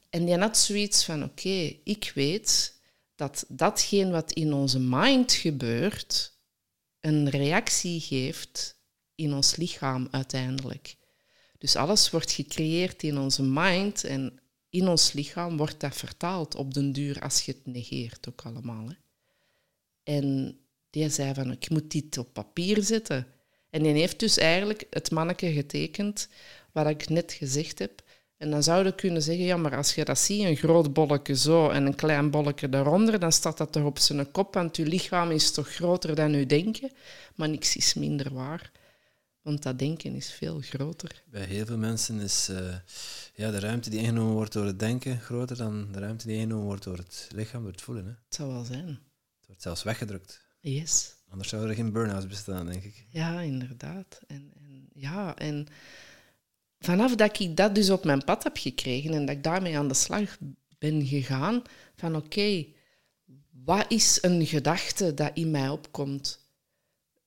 En die had zoiets van, oké, ik weet dat datgene wat in onze mind gebeurt, een reactie geeft in ons lichaam uiteindelijk. Dus alles wordt gecreëerd in onze mind en in ons lichaam wordt dat vertaald op den duur als je het negeert ook allemaal. Hè. En die zei van, ik moet dit op papier zetten. En die heeft dus eigenlijk het manneke getekend wat ik net gezegd heb. En dan zou je kunnen zeggen, ja, maar als je dat ziet, een groot bolletje zo en een klein bolletje daaronder, dan staat dat toch op zijn kop, want je lichaam is toch groter dan je denken. Maar niks is minder waar, want dat denken is veel groter. bij heel veel mensen is eh, ja, de ruimte die ingenomen wordt door het denken groter dan de ruimte die ingenomen wordt door het lichaam, door het voelen. Hè. Het zou wel zijn. Het wordt zelfs weggedrukt. Yes. Anders zouden er geen burn-outs bestaan, denk ik. Ja, inderdaad. En, en, ja, en vanaf dat ik dat dus op mijn pad heb gekregen en dat ik daarmee aan de slag ben gegaan, van oké, wat is een gedachte dat in mij opkomt?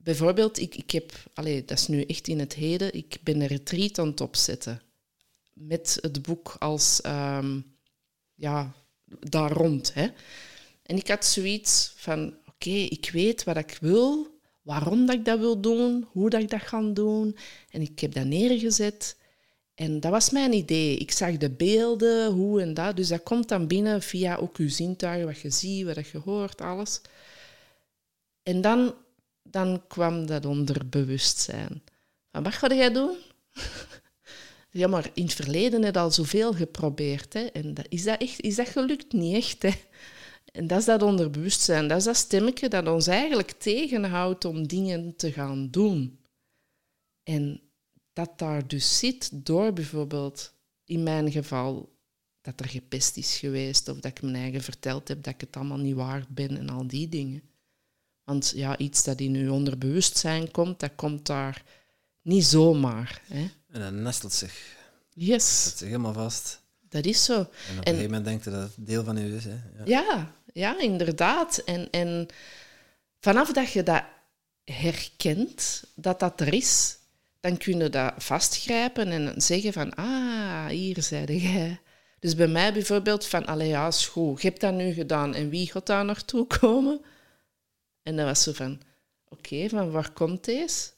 Bijvoorbeeld, ik, ik heb, allee, dat is nu echt in het heden, ik ben een retreat aan het opzetten. Met het boek als, ehm, ja, daar rond. Hè. En ik had zoiets van, oké, ik weet wat ik wil, waarom dat ik dat wil doen, hoe dat ik dat ga doen. En ik heb dat neergezet. En dat was mijn idee. Ik zag de beelden, hoe en dat. Dus dat komt dan binnen via ook uw zintuigen, wat je ziet, wat je hoort, alles. En dan, dan kwam dat onder bewustzijn. Van, wat ga jij doen? ja, maar in het verleden heb je al zoveel geprobeerd. Hè? En dat, is, dat echt, is dat gelukt? Niet echt. Hè? En dat is dat onderbewustzijn. Dat is dat stemmetje dat ons eigenlijk tegenhoudt om dingen te gaan doen. En dat daar dus zit door bijvoorbeeld, in mijn geval, dat er gepest is geweest of dat ik mijn eigen verteld heb dat ik het allemaal niet waard ben en al die dingen. Want ja, iets dat in uw onderbewustzijn komt, dat komt daar niet zomaar. Hè? En dat nestelt zich. Yes, Zet zich helemaal vast. dat is zo. En op een gegeven moment denkt je dat het deel van u is. Hè. Ja. Ja, ja, inderdaad. En, en vanaf dat je dat herkent, dat dat er is, dan kun je dat vastgrijpen en zeggen van, ah, hier zijde jij. Dus bij mij bijvoorbeeld van, allee ja, goed, je hebt dat nu gedaan en wie gaat daar naartoe komen? En dan was zo van, oké, van waar komt deze?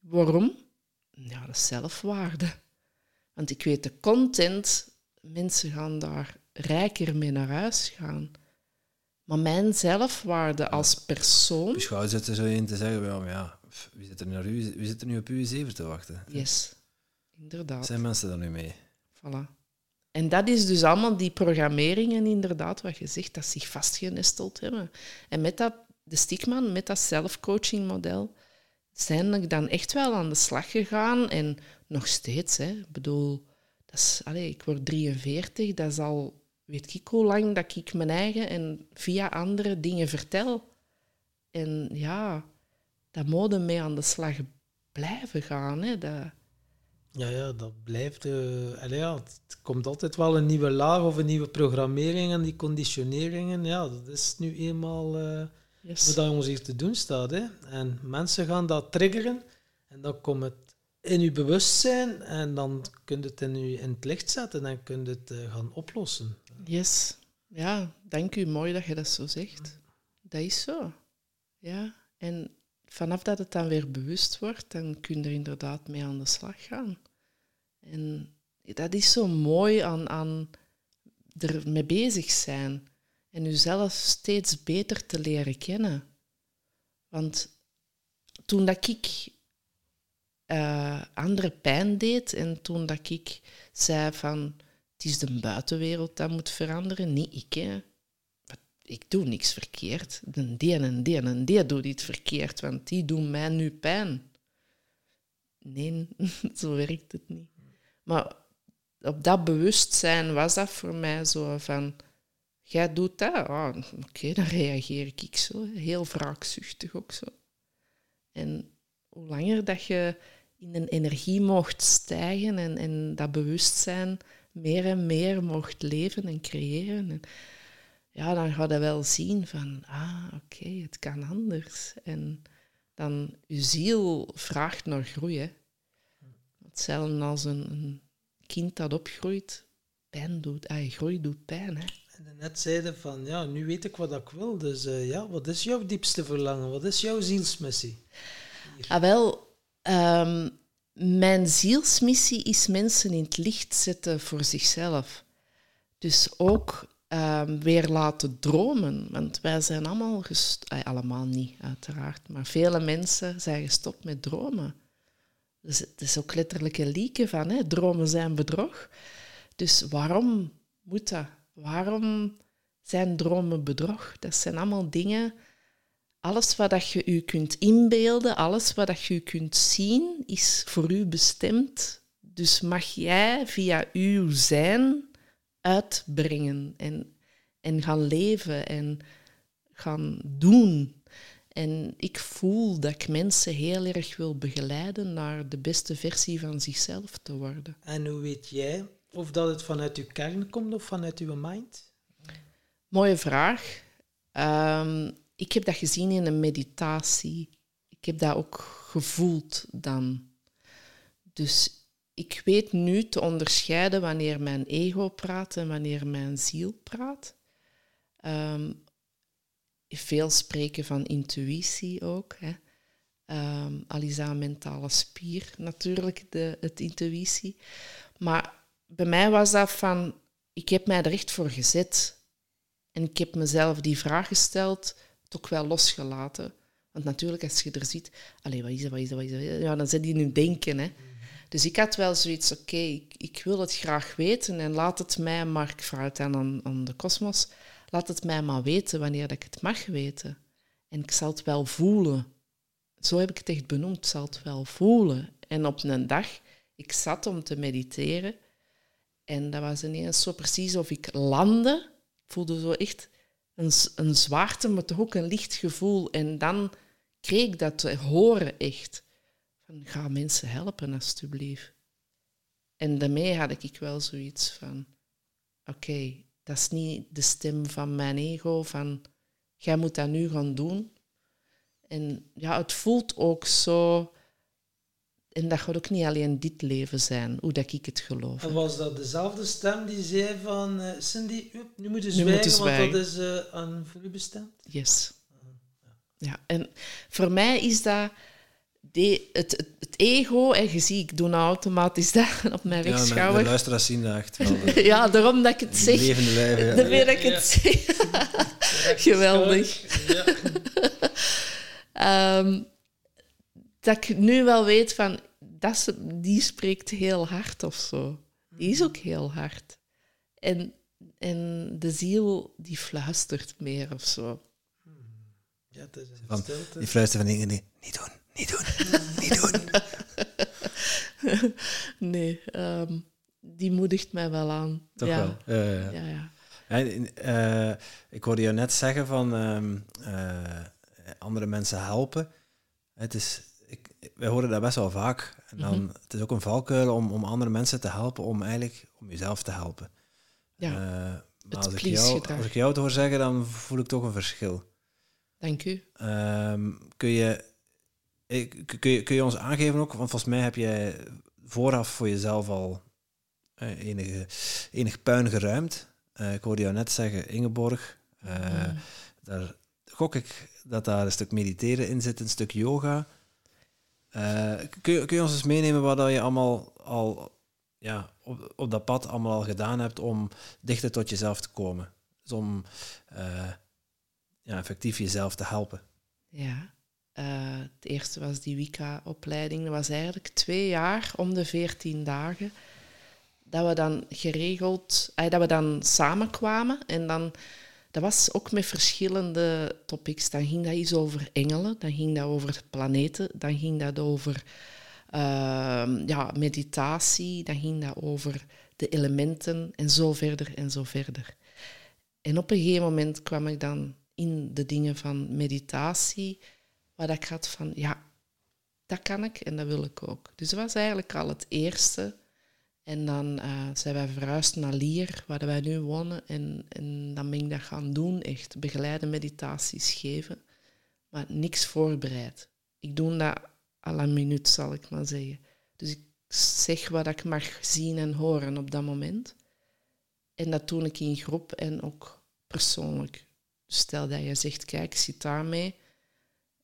Waarom? Ja, dat is zelfwaarde. Want ik weet de content, mensen gaan daar rijker mee naar huis gaan. Maar mijn zelfwaarde als persoon... je schouder zitten zo in te zeggen, ja, maar ja, wie zit er, naar u, wie zit er nu op uw zeven te wachten? Yes, inderdaad. Zijn mensen daar nu mee? Voilà. En dat is dus allemaal die programmeringen, inderdaad, wat je zegt, dat zich vastgenesteld hebben. En met dat, de Stickman, met dat self-coaching model, zijn ik dan echt wel aan de slag gegaan. En nog steeds, hè. Ik bedoel, dat is, allez, ik word 43, dat is al, weet ik hoe lang, dat ik mijn eigen en via anderen dingen vertel. En ja, dat mode mee aan de slag blijven gaan, hè. Dat, Ja, ja, dat blijft. eh allee, ja, het komt altijd wel een nieuwe laag of een nieuwe programmering en die conditioneringen. Ja, dat is nu eenmaal eh, yes. wat dat ons hier te doen staat. Hè. En mensen gaan dat triggeren en dan komt het in je bewustzijn en dan kun je het in, je, in het licht zetten en kun je het eh, gaan oplossen. Yes. Ja, dank u. Mooi dat je dat zo zegt. Dat is zo. Ja. En vanaf dat het dan weer bewust wordt, dan kun je er inderdaad mee aan de slag gaan. En dat is zo mooi aan, aan er mee bezig zijn. En jezelf steeds beter te leren kennen. Want toen dat ik eh andere pijn deed en toen dat ik zei van het is de buitenwereld dat moet veranderen, niet ik. Ik doe niks verkeerd. De die en die en die doet iets verkeerd, want die doen mij nu pijn. Nee, zo werkt het niet. Maar op dat bewustzijn was dat voor mij zo van... Jij doet dat? Oh, Oké, dan reageer ik zo. Heel wraakzuchtig ook zo. En hoe langer dat je in een energie mocht stijgen en, dat bewustzijn meer en meer mocht leven en creëren. En ja, dan ga je wel zien van, ah, oké, het kan anders. En dan, je ziel vraagt naar groei. Hetzelfde als een, een, kind dat opgroeit, pijn doet. Ah, groei doet pijn, hè. En net zeiden van, ja, nu weet ik wat ik wil. Dus uh, ja, wat is jouw diepste verlangen? Wat is jouw zielsmissie? Ah, wel, um, mijn zielsmissie is mensen in het licht zetten voor zichzelf. Dus ook um, weer laten dromen. Want wij zijn allemaal, gest- allemaal niet uiteraard, maar vele mensen zijn gestopt met dromen. Dus het is ook letterlijk een lieke van, hè? dromen zijn bedrog. Dus waarom moet dat? Waarom zijn dromen bedrog? Dat zijn allemaal dingen alles wat dat je u kunt inbeelden, alles wat dat je kunt zien, is voor u bestemd. Dus mag jij via uw zijn uitbrengen en, en gaan leven en gaan doen. En ik voel dat ik mensen heel erg wil begeleiden naar de beste versie van zichzelf te worden. En hoe weet jij of dat het vanuit uw kern komt of vanuit uw mind? Mooie vraag. Um, ik heb dat gezien in een meditatie. Ik heb dat ook gevoeld dan. Dus ik weet nu te onderscheiden wanneer mijn ego praat en wanneer mijn ziel praat. Um, veel spreken van intuïtie ook. Hè. Um, Alisa, mentale spier natuurlijk, de, het intuïtie. Maar bij mij was dat van, ik heb mij er echt voor gezet. En ik heb mezelf die vraag gesteld, ook wel losgelaten. Want natuurlijk, als je er ziet, allee, wat is dat, wat is dat, wat is dat? Ja, dan zit je nu denken. Hè. Dus ik had wel zoiets, oké, ik, wil het graag weten en laat het mij, maar ik vraag het aan, aan de kosmos, laat het mij maar weten wanneer ik het mag weten. En ik zal het wel voelen. Zo heb ik het echt benoemd, ik zal het wel voelen. En op een dag, ik zat om te mediteren en dat was ineens zo precies of ik landde. Ik voelde zo echt een, een zwaarte, maar toch ook een licht gevoel. En dan kreeg ik dat te horen echt. Van, ga mensen helpen, alstublieft. En daarmee had ik wel zoiets van, oké, dat is niet de stem van mijn ego, van, jij moet dat nu gaan doen. En ja, het voelt ook zo en dat gaat ook niet alleen dit leven zijn, hoe dat ik het geloof. En was dat dezelfde stem die zei van... Uh, Cindy, nu moet je zwijgen, zwijgen, want dat is uh, aan voor u bestemd? Yes. Ja, en voor mij is dat... De, het, het, het, ego, en je ziet, ik doe nou automatisch dat op mijn ja, rechtsschouder. de luisteraars zien dat echt wel. ja, daarom dat ik het zeg. Levende lijven. Ja. Daarmee dat ik het zeg. Geweldig. Ja. um, dat ik nu wel weet van, dat, die spreekt heel hard of zo. Die is ook heel hard. En, en de ziel, die fluistert meer of zo. Ja, het is van, die fluistert van dingen, nee, niet doen, niet doen, niet doen. nee, um, die moedigt mij wel aan. Toch ja. wel? Ja, ja. ja, ja. ja uh, ik hoorde jou net zeggen van um, uh, andere mensen helpen. Het is wij horen dat best wel vaak. En dan, -hmm. Het is ook een valkuil om, om andere mensen te helpen, om eigenlijk om jezelf te helpen. Ja, uh, maar als ik, jou, als ik jou het hoor zeggen, dan voel ik toch een verschil. Dank u. Um, kun, je, kun, je, kun je ons aangeven ook, want volgens mij heb jij vooraf voor jezelf al uh, enige, enig puin geruimd. Uh, ik hoorde jou net zeggen, Ingeborg, mm. daar gok ik dat daar een stuk mediteren in zit, een stuk yoga. Uh, kun, je, ons eens meenemen wat je allemaal al ja, op, op dat pad allemaal al gedaan hebt om dichter tot jezelf te komen? Dus om uh, ja, effectief jezelf te helpen. Ja, uh, het eerste was die Wika-opleiding. Dat was eigenlijk twee jaar om de veertien dagen. dat we dan geregeld, eh, dat we dan samenkwamen en dan, dat was ook met verschillende topics. Dan ging dat iets over engelen, dan ging dat over planeten, dan ging dat over ehm, ja, meditatie, dan ging dat over de elementen en zo verder en zo verder. En op een gegeven moment kwam ik dan in de dingen van meditatie, waar ik had van, ja, dat kan ik en dat wil ik ook. Dus dat was eigenlijk al het eerste. En dan uh, zijn wij verhuisd naar Lier, waar wij nu wonen. En, en dan ben ik dat gaan doen, echt begeleide meditaties geven. Maar niks voorbereid. Ik doe dat à la minuut, zal ik maar zeggen. Dus ik zeg wat ik mag zien en horen op dat moment. En dat doe ik in groep en ook persoonlijk. Dus stel dat je zegt, kijk, ik zit daarmee.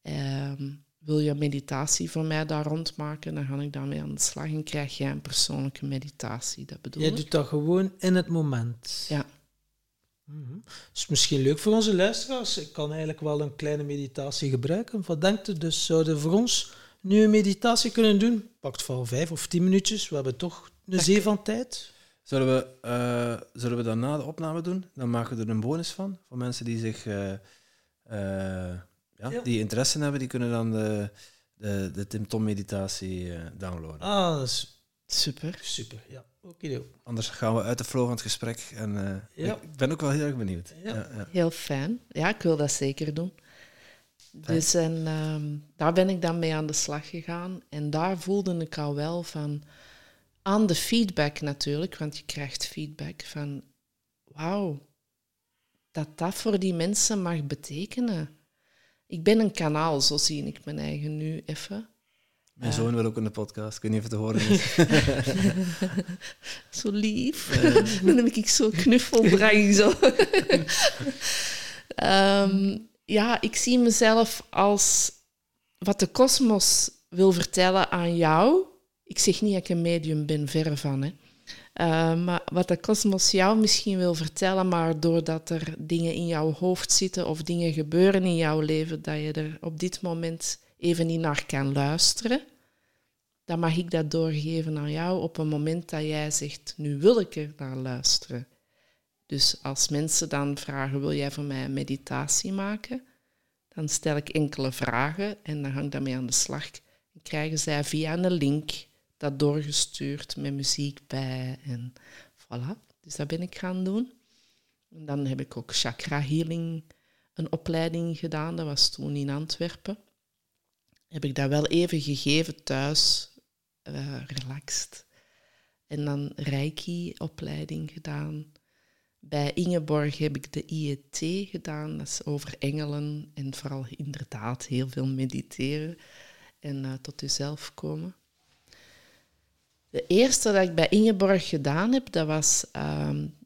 Um, wil je meditatie voor mij daar rondmaken, dan ga ik daarmee aan de slag en krijg jij een persoonlijke meditatie. Dat bedoel Jij ik. doet dat gewoon in het moment. Ja. Mhm. is misschien leuk voor onze luisteraars. Ik kan eigenlijk wel een kleine meditatie gebruiken. Wat denkt u? Dus zouden voor ons nu een meditatie kunnen doen? Pakt van vijf of tien minuutjes. We hebben toch een zee van tijd. Zullen we, uh, zullen we dat na de opname doen? Dan maken we er een bonus van. Voor mensen die zich... Uh, uh, ja, ja, die interesse hebben, die kunnen dan de, de, de Tim Tom meditatie uh, downloaden. Ah, dat is super. Super, ja. Oké. Anders gaan we uit de flow van het gesprek. En uh, ja. ik ben ook wel heel erg benieuwd. Ja. Ja, heel fijn. Ja, ik wil dat zeker doen. Dus en, um, daar ben ik dan mee aan de slag gegaan. En daar voelde ik al wel van... Aan de feedback natuurlijk, want je krijgt feedback van... Wauw, dat dat voor die mensen mag betekenen. Ik ben een kanaal, zo zie ik mijn eigen nu even. Mijn zoon wil ook in de podcast, ik weet niet of het te horen is. zo lief. Dan heb ik zo knuffeldrang. Zo. um, ja, ik zie mezelf als wat de kosmos wil vertellen aan jou. Ik zeg niet dat ik een medium ben, verre van. Hè. Uh, maar wat de kosmos jou misschien wil vertellen, maar doordat er dingen in jouw hoofd zitten of dingen gebeuren in jouw leven, dat je er op dit moment even niet naar kan luisteren, dan mag ik dat doorgeven aan jou op een moment dat jij zegt, nu wil ik er naar luisteren. Dus als mensen dan vragen, wil jij voor mij een meditatie maken? Dan stel ik enkele vragen en dan hang ik daarmee aan de slag. En krijgen zij via een link dat doorgestuurd met muziek bij en voilà. Dus dat ben ik gaan doen. En dan heb ik ook chakra healing, een opleiding gedaan. Dat was toen in Antwerpen. Heb ik dat wel even gegeven thuis, uh, relaxed. En dan Reiki-opleiding gedaan. Bij Ingeborg heb ik de IET gedaan. Dat is over engelen en vooral inderdaad heel veel mediteren en uh, tot jezelf komen. De eerste dat ik bij Ingeborg gedaan heb, dat was um,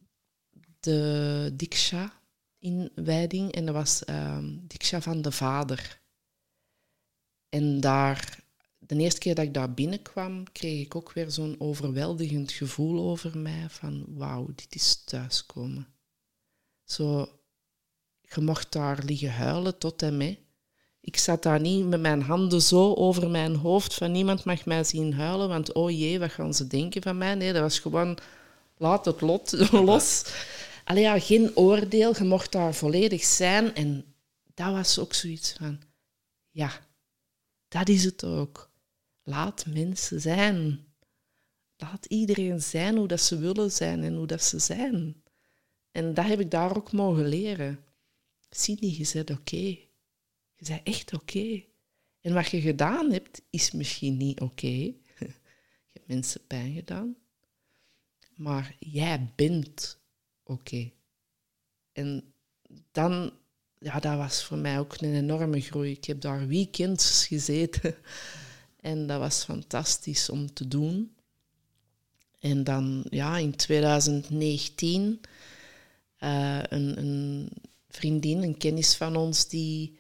de Diksha-inwijding. En dat was um, Diksha van de vader. En daar, de eerste keer dat ik daar binnenkwam, kreeg ik ook weer zo'n overweldigend gevoel over mij van wauw, dit is thuiskomen. Zo, je mocht daar liggen huilen tot en met. Ik zat daar niet met mijn handen zo over mijn hoofd van niemand mag mij zien huilen, want oh jee, wat gaan ze denken van mij? Nee, dat was gewoon, laat het lot los. Allee, ja, geen oordeel, je mocht daar volledig zijn. En dat was ook zoiets van, ja, dat is het ook. Laat mensen zijn. Laat iedereen zijn hoe dat ze willen zijn en hoe dat ze zijn. En dat heb ik daar ook mogen leren. Je zegt oké. Je zei echt oké. En wat je gedaan hebt, is misschien niet oké. Je hebt mensen pijn gedaan. Maar jij bent oké. En dan, ja, dat was voor mij ook een enorme groei. Ik heb daar weekends gezeten. En dat was fantastisch om te doen. En dan, ja, in 2019, uh, een, een vriendin, een kennis van ons, die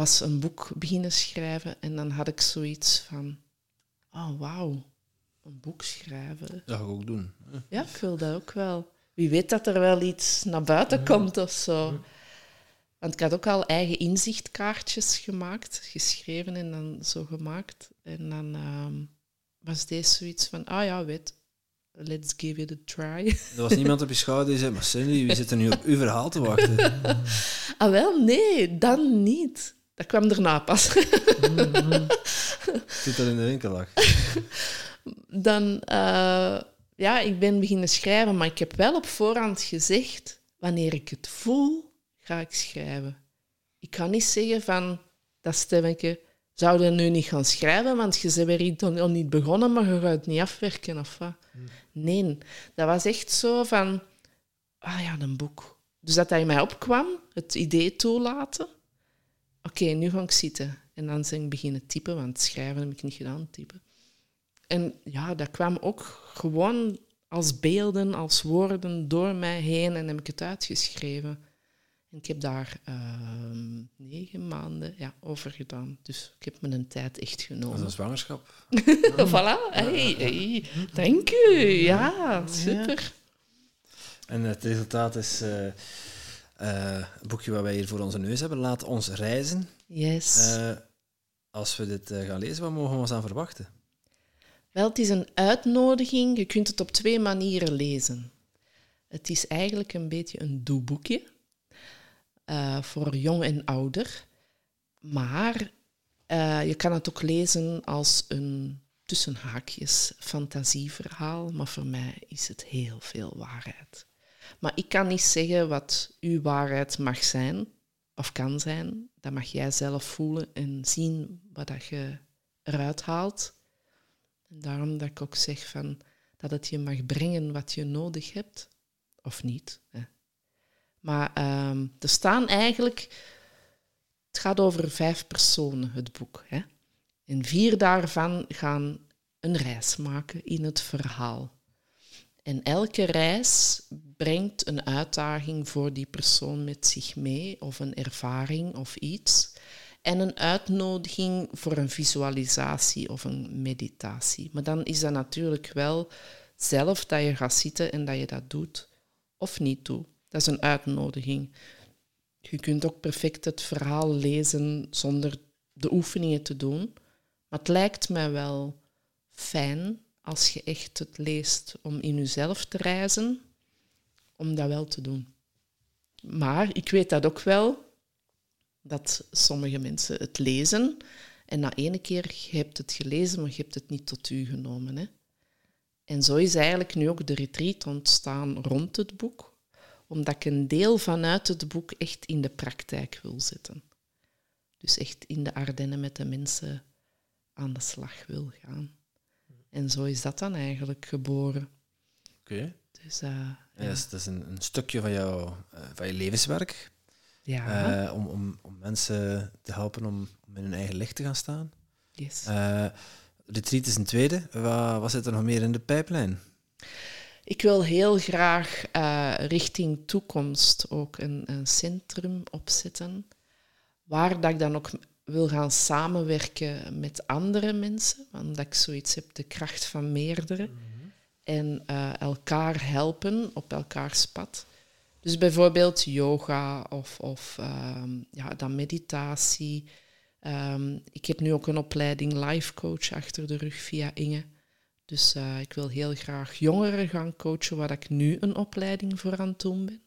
was een boek beginnen schrijven en dan had ik zoiets van, oh wauw, een boek schrijven. Dat ga ik ook doen. Ja, ik wil dat ook wel. Wie weet dat er wel iets naar buiten komt of zo. Want ik had ook al eigen inzichtkaartjes gemaakt, geschreven en dan zo gemaakt. En dan um, was deze zoiets van, ah ja, weet, let's give it a try. Er was niemand op je schouder die zei, maar Cindy, wie zit er nu op uw verhaal te wachten? ah wel, nee, dan niet. Dat kwam daarna pas. Zit dat in de winkel lag. dan, uh, ja, ik ben beginnen schrijven, maar ik heb wel op voorhand gezegd, wanneer ik het voel, ga ik schrijven. Ik kan niet zeggen van, dat stemmetje, zou je nu niet gaan schrijven, want je bent weer nog niet begonnen, maar je gaat het niet afwerken of wat. Nee, dat was echt zo van, ah ja, een boek. Dus dat hij mij opkwam, het idee toelaten. Oké, nu ga ik zitten. En dan ben ik beginnen typen, want schrijven heb ik niet gedaan, typen. En ja, dat kwam ook gewoon als beelden, als woorden door mij heen en heb ik het uitgeschreven. En ik heb daar uh, negen maanden ja, over gedaan. Dus ik heb me een tijd echt genomen. Dat is een zwangerschap. voilà. Hey, hey. Dank u. Ja, super. En het resultaat is uh, uh, een boekje wat wij hier voor onze neus hebben. Laat ons reizen. Yes. Uh, als we dit gaan lezen, wat mogen we ons aan verwachten? Wel, het is een uitnodiging. Je kunt het op twee manieren lezen. Het is eigenlijk een beetje een doeboekje uh, voor jong en ouder. Maar uh, je kan het ook lezen als een tussenhaakjes fantasieverhaal, maar voor mij is het heel veel waarheid. Maar ik kan niet zeggen wat uw waarheid mag zijn of kan zijn. Dat mag jij zelf voelen en zien wat dat je eruit haalt. En daarom dat ik ook zeg van, dat het je mag brengen wat je nodig hebt, of niet. Hè. Maar um, er staan eigenlijk, het gaat over vijf personen, het boek. Hè. En vier daarvan gaan een reis maken in het verhaal. En elke reis brengt een uitdaging voor die persoon met zich mee, of een ervaring of iets. En een uitnodiging voor een visualisatie of een meditatie. Maar dan is dat natuurlijk wel zelf dat je gaat zitten en dat je dat doet of niet doet. Dat is een uitnodiging. Je kunt ook perfect het verhaal lezen zonder de oefeningen te doen. Maar het lijkt mij wel fijn als je echt het leest om in jezelf te reizen, om dat wel te doen. Maar ik weet dat ook wel, dat sommige mensen het lezen en na ene keer, je hebt het gelezen, maar je hebt het niet tot u genomen. Hè? En zo is eigenlijk nu ook de retreat ontstaan rond het boek, omdat ik een deel vanuit het boek echt in de praktijk wil zetten. Dus echt in de Ardennen met de mensen aan de slag wil gaan. En zo is dat dan eigenlijk geboren. Oké. Dus, uh, ja. ja. dat is een, een stukje van, jou, uh, van je levenswerk. Ja. Uh, om, om, om mensen te helpen om, in hun eigen licht te gaan staan. Yes. retreat is een tweede. Wat, wat zit er nog meer in de pijplijn? Ik wil heel graag richting toekomst ook een, een centrum opzetten. Waar dat ik dan ook wil gaan samenwerken met andere mensen, omdat ik zoiets heb, de kracht van meerdere. Mm. En uh, elkaar helpen op elkaars pad. Dus bijvoorbeeld yoga of, of um, ja, dan meditatie. Um, ik heb nu ook een opleiding life coach achter de rug via Inge. Dus uh, ik wil heel graag jongeren gaan coachen, waar ik nu een opleiding voor aan het doen ben.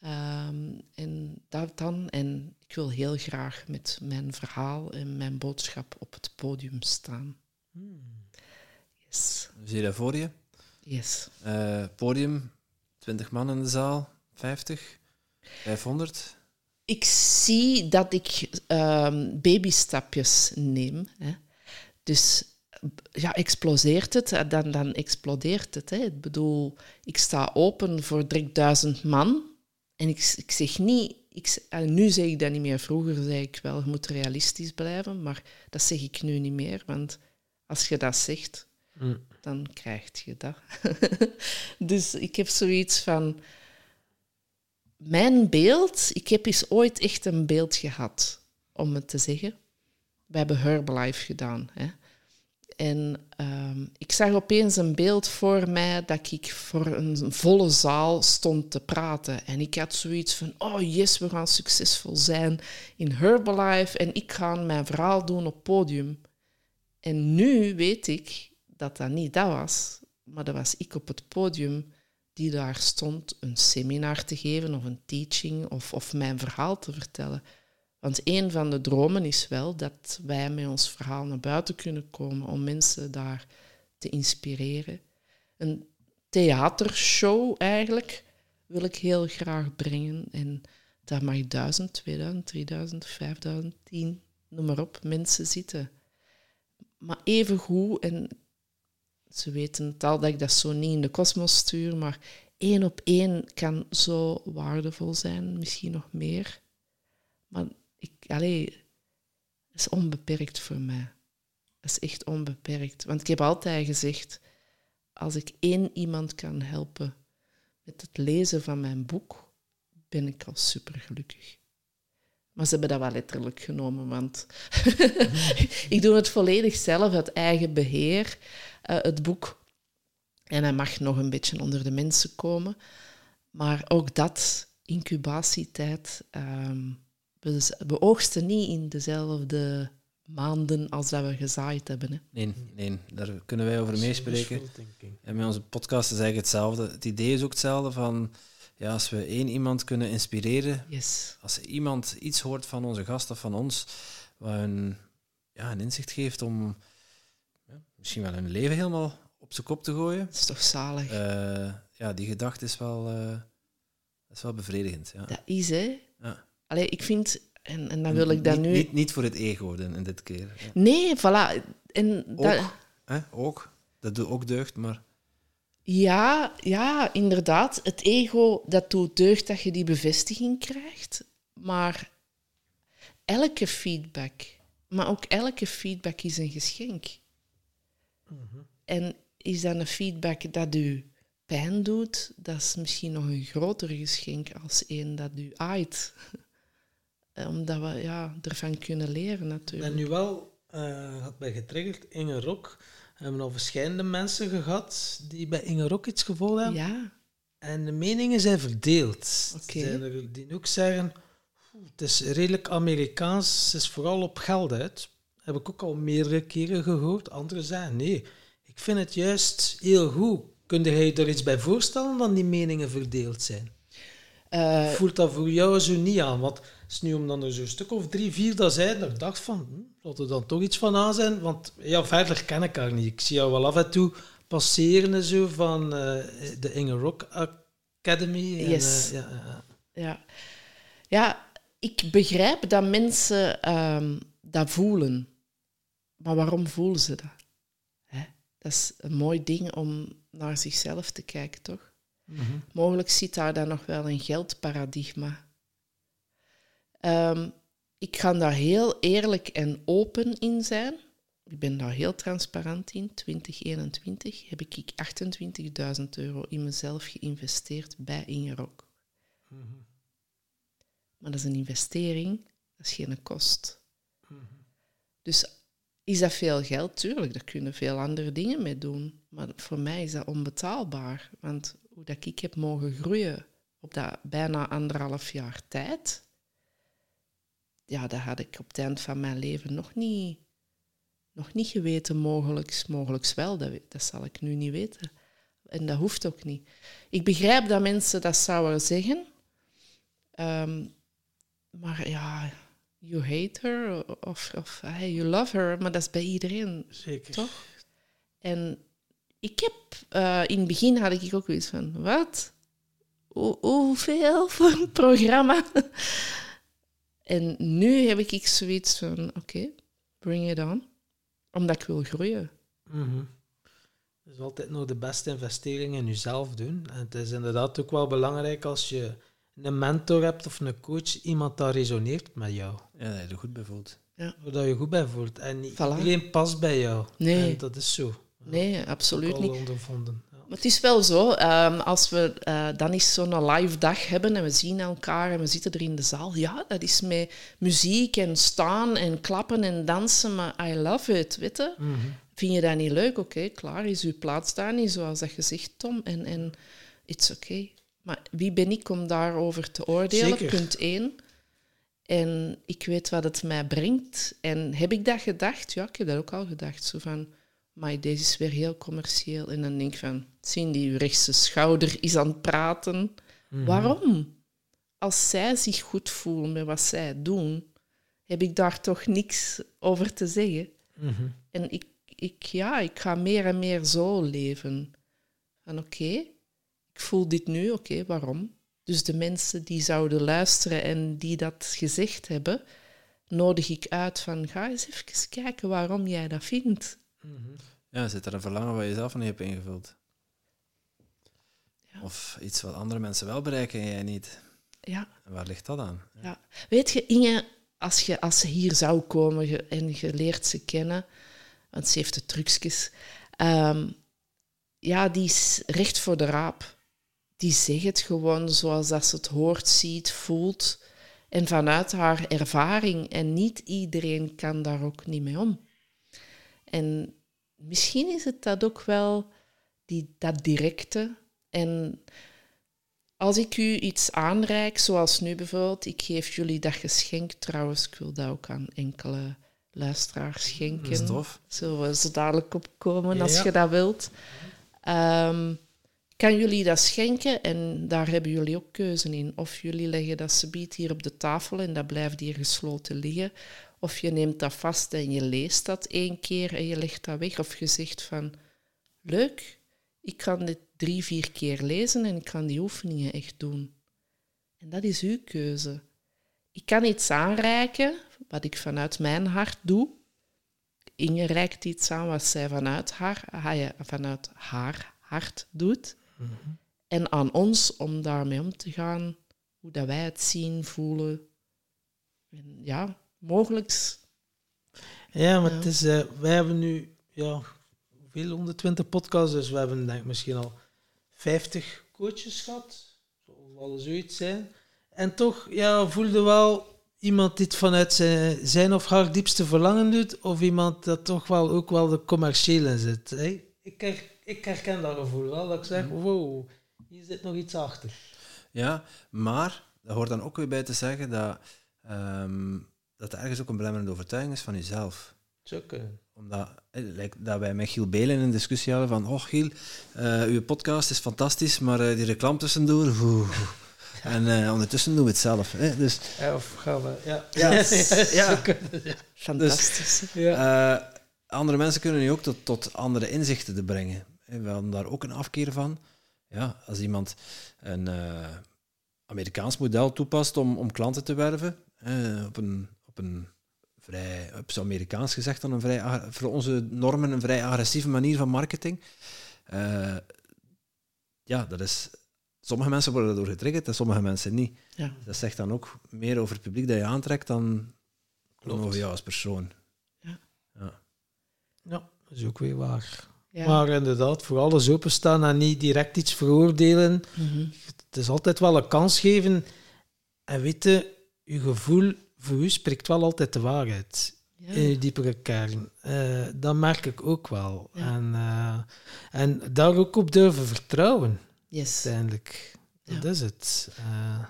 Um, en dat dan. En ik wil heel graag met mijn verhaal en mijn boodschap op het podium staan. Hmm. Yes. Zie je dat voor je? Yes. Uh, podium, 20 man in de zaal, 50, 500? Ik zie dat ik um, babystapjes neem. Hè. Dus ja, exploseert het, dan, dan explodeert het. Hè. Ik bedoel, ik sta open voor 3000 man. En ik, ik zeg niet, ik, nu zeg ik dat niet meer. Vroeger zei ik wel, je moet realistisch blijven, maar dat zeg ik nu niet meer. Want als je dat zegt, mm. dan krijg je dat. dus ik heb zoiets van, mijn beeld, ik heb eens ooit echt een beeld gehad, om het te zeggen. We hebben Herbalife gedaan. Hè. En um, ik zag opeens een beeld voor mij dat ik voor een volle zaal stond te praten. En ik had zoiets van, oh yes, we gaan succesvol zijn in Herbalife en ik ga mijn verhaal doen op podium. En nu weet ik dat dat niet dat was. maar dat was ik op het podium die daar stond een seminar te geven of een teaching of, of mijn verhaal te vertellen. Want een van de dromen is wel dat wij met ons verhaal naar buiten kunnen komen om mensen daar te inspireren. Een theatershow eigenlijk wil ik heel graag brengen. En daar mag 1000, 2000, 3000, 5000, 10, noem maar op, mensen zitten. Maar even goed, en ze weten het al dat ik dat zo niet in de kosmos stuur, maar één op één kan zo waardevol zijn, misschien nog meer. Maar ik, allee, het is onbeperkt voor mij. Het is echt onbeperkt. Want ik heb altijd gezegd, als ik één iemand kan helpen met het lezen van mijn boek, ben ik al supergelukkig. Maar ze hebben dat wel letterlijk genomen, want ik doe het volledig zelf, uit eigen beheer, uh, het boek. En hij mag nog een beetje onder de mensen komen. Maar ook dat, incubatietijd, um, we, we oogsten niet in dezelfde maanden als dat we gezaaid hebben. Hè. Nee, nee, daar kunnen wij over meespreken. En met onze podcast is eigenlijk hetzelfde. Het idee is ook hetzelfde van, ja, als we één iemand kunnen inspireren, yes. als iemand iets hoort van onze gast of van ons, wat een, ja, een inzicht geeft om ja, misschien wel hun leven helemaal op zijn kop te gooien. Dat is toch zalig? Uh, ja, die gedachte is wel, uh, is wel bevredigend. Ja. Dat is, hè? Ja. Allee, ik vind en, en dan wil ik dat niet, nu... Niet, niet voor het ego in, dit keer. Ja. Nee, voilà. En dat... hè? ook. Dat doet ook deugd, maar... Ja, ja, inderdaad. Het ego, dat doet deugd dat je die bevestiging krijgt. Maar elke feedback, maar ook elke feedback is een geschenk. Mhm. En is dat een feedback dat u pijn doet, dat is misschien nog een groter geschenk als een dat u aait. Omdat we ja, ervan kunnen leren natuurlijk. En nu wel, uh, had mij getriggerd, Inge Rok. We hebben al verschillende mensen gehad die bij Inge Rok iets gevolgd hebben. Ja. En de meningen zijn verdeeld. Oké. Er zijn er die ook zeggen, het is redelijk Amerikaans, het is vooral op geld uit. Heb ik ook al meerdere keren gehoord. Anderen zeggen, nee, ik vind het juist heel goed. Kun je je er iets bij voorstellen dan die meningen verdeeld zijn? Uh, Voelt dat voor jou zo niet aan? Want het is nu om dan er zo'n stuk of drie, vier dat zijn, ik dacht van, hm, zal er dan toch iets van aan zijn? Want ja, verder ken ik haar niet. Ik zie jou wel af en toe passeren en zo van uh, de Inge Rock Academy. En, yes. uh, ja, ja. ja. ja, ik begrijp dat mensen um, dat voelen. Maar waarom voelen ze dat? Hè? Dat is een mooi ding om naar zichzelf te kijken, toch? Mm -hmm. Mogelijk zit daar dan nog wel een geldparadigma. Um, ik ga daar heel eerlijk en open in zijn. Ik ben daar heel transparant in. 2021 heb ik 28.000 euro in mezelf geïnvesteerd bij Ingerok. Mm -hmm. Maar dat is een investering, dat is geen kost. Mm -hmm. Dus is dat veel geld? Tuurlijk, daar kunnen veel andere dingen mee doen. Maar voor mij is dat onbetaalbaar. Want hoe dat ik heb mogen groeien op dat bijna anderhalf jaar tijd, ja, dat had ik op het eind van mijn leven nog niet, nog niet geweten. Mogelijks, mogelijks wel, dat, dat zal ik nu niet weten. En dat hoeft ook niet. Ik begrijp dat mensen dat zouden zeggen. Um, maar ja, you hate her of, of hey, you love her, maar dat is bij iedereen. Zeker. Toch? En ik heb, uh, in het begin had ik ook iets van, wat? Hoe, hoeveel voor een programma? En nu heb ik zoiets van, oké, okay, bring it on. Omdat ik wil groeien. Mm -hmm. Is altijd nog de beste investering in jezelf doen. En het is inderdaad ook wel belangrijk als je een mentor hebt of een coach, iemand dat resoneert met jou. Ja, dat je er goed bij voelt. Ja. Dat je goed bij voelt. En niet Voilà. iedereen past bij jou. Nee. En dat is zo. Nee, absoluut niet. al ondervonden. Maar het is wel zo, um, als we uh, dan eens zo'n live dag hebben en we zien elkaar en we zitten er in de zaal, ja, dat is met muziek en staan en klappen en dansen, maar I love it, weet je? Mm -hmm. Vind je dat niet leuk? Oké, okay, klaar, is uw plaats daar niet, zoals dat je zegt, Tom, en, en it's okay. Maar wie ben ik om daarover te oordelen? Zeker. Punt één. En ik weet wat het mij brengt. En heb ik dat gedacht? Ja, ik heb dat ook al gedacht. Zo van, maar deze is weer heel commercieel. En dan denk ik van, zien die uw rechtse schouder is aan het praten. Mhm. Waarom? Als zij zich goed voelen met wat zij doen, heb ik daar toch niks over te zeggen. Mhm. En ik, ik, ja, ik ga meer en meer zo leven. Van oké, ik voel dit nu, oké, waarom? Dus de mensen die zouden luisteren en die dat gezegd hebben, nodig ik uit van ga eens even kijken waarom jij dat vindt. Mhm. Ja, zit er een verlangen wat je zelf niet hebt ingevuld? Ja. Of iets wat andere mensen wel bereiken en jij niet? Ja, En waar ligt dat aan? ja. Weet je, Inge, als, je, als ze hier zou komen en je leert ze kennen, want ze heeft de trucjes, ehm, ja, die is recht voor de raap. Die zegt het gewoon zoals dat ze het hoort, ziet, voelt. En vanuit haar ervaring. En niet iedereen kan daar ook niet mee om. En misschien is het dat ook wel, die, dat directe. En als ik u iets aanreik, zoals nu bijvoorbeeld, ik geef jullie dat geschenk trouwens, ik wil dat ook aan enkele luisteraars schenken. Dat is tof. Zullen we zo dadelijk opkomen als Ja. je dat wilt. Ehm, kan jullie dat schenken en daar hebben jullie ook keuze in. Of jullie leggen dat subiet hier op de tafel en dat blijft hier gesloten liggen. Of je neemt dat vast en je leest dat één keer en je legt dat weg. Of je zegt van, leuk, ik kan dit drie, vier keer lezen en ik kan die oefeningen echt doen. En dat is uw keuze. Ik kan iets aanreiken, wat ik vanuit mijn hart doe. Inge reikt iets aan wat zij vanuit haar, ah vanuit haar hart doet. En aan ons om daarmee om te gaan, hoe dat wij het zien, voelen. En ja, mogelijk. Ja, maar Ja. het is, eh, wij hebben nu ja, veel 120 podcasts, dus we hebben denk ik misschien al 50 coaches gehad. Zal wel zoiets zijn. En toch ja, voelde wel iemand die het vanuit zijn, zijn of haar diepste verlangen doet, of iemand dat toch wel ook wel de commerciële in zit. hè. Ik, her- ik herken dat gevoel wel, dat ik zeg, wow, hier zit nog iets achter. Ja, maar dat hoort dan ook weer bij te zeggen dat, ehm, dat er ergens ook een belemmerende overtuiging is van jezelf. Zou kunnen. Omdat eh, lijkt dat wij met Giel Belen een discussie hadden van oh Giel, eh, uw podcast is fantastisch, maar eh, die reclame tussendoor, oeh. En eh, ondertussen doen we het zelf. Hè? Dus Ja, of gaan we, ja. Ja, ja. zou kunnen, ja. Fantastisch. Ja. Eh, andere mensen kunnen je ook tot, tot andere inzichten te brengen. Hè, We hadden daar ook een afkeer van. Ja, als iemand een eh, Amerikaans model toepast om, om klanten te werven, eh, op een, op een vrij, op zo Amerikaans gezegd, dan een vrij, voor onze normen een vrij agressieve manier van marketing. Eh, ja, dat is... Sommige mensen worden daardoor getriggerd en sommige mensen niet. Ja. Dat zegt dan ook meer over het publiek dat je aantrekt dan Klopt. over jou als persoon. Ja. Ja. Ja, dat is ook weer waar. Ja. Maar inderdaad, voor alles openstaan en niet direct iets veroordelen. Mhm. Het is altijd wel een kans geven. En weten, je gevoel voor u spreekt wel altijd de waarheid. Ja. In je diepere kern. Eh, dat merk ik ook wel. Ja. En, eh, en daar ook op durven vertrouwen, Yes. uiteindelijk. Dat Ja. is het. Eh,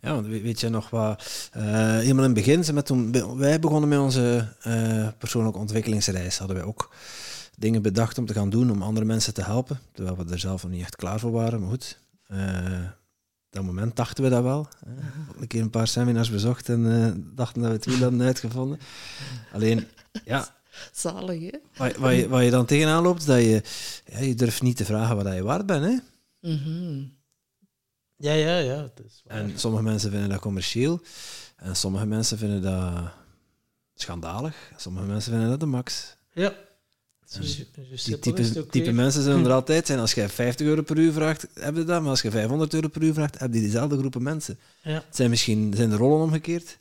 Ja, want weet, je nog wat? eh, helemaal in het begin, met toen wij begonnen met onze eh, persoonlijke ontwikkelingsreis, hadden wij ook dingen bedacht om te gaan doen om andere mensen te helpen, terwijl we er zelf nog niet echt klaar voor waren. Maar goed, eh, dat moment dachten we dat wel. hè. Een keer een paar seminars bezocht en eh, dachten dat we het wiel hadden uitgevonden. Alleen, ja, Zalig, hè? wat, wat, je, wat je dan tegenaan loopt, dat je, ja, je durft niet te vragen wat je waard bent. Hè? Mhm. ja, ja, ja. Het is waar. En sommige mensen vinden dat commercieel. En sommige mensen vinden dat schandalig. Sommige mensen vinden dat de max. ja. Zo- zo Die type, type mensen zullen er altijd zijn. Als jij 50 euro per uur vraagt, heb je dat. Maar als je 500 euro per uur vraagt, heb je diezelfde groepen mensen. Ja. Het zijn misschien zijn de rollen omgekeerd.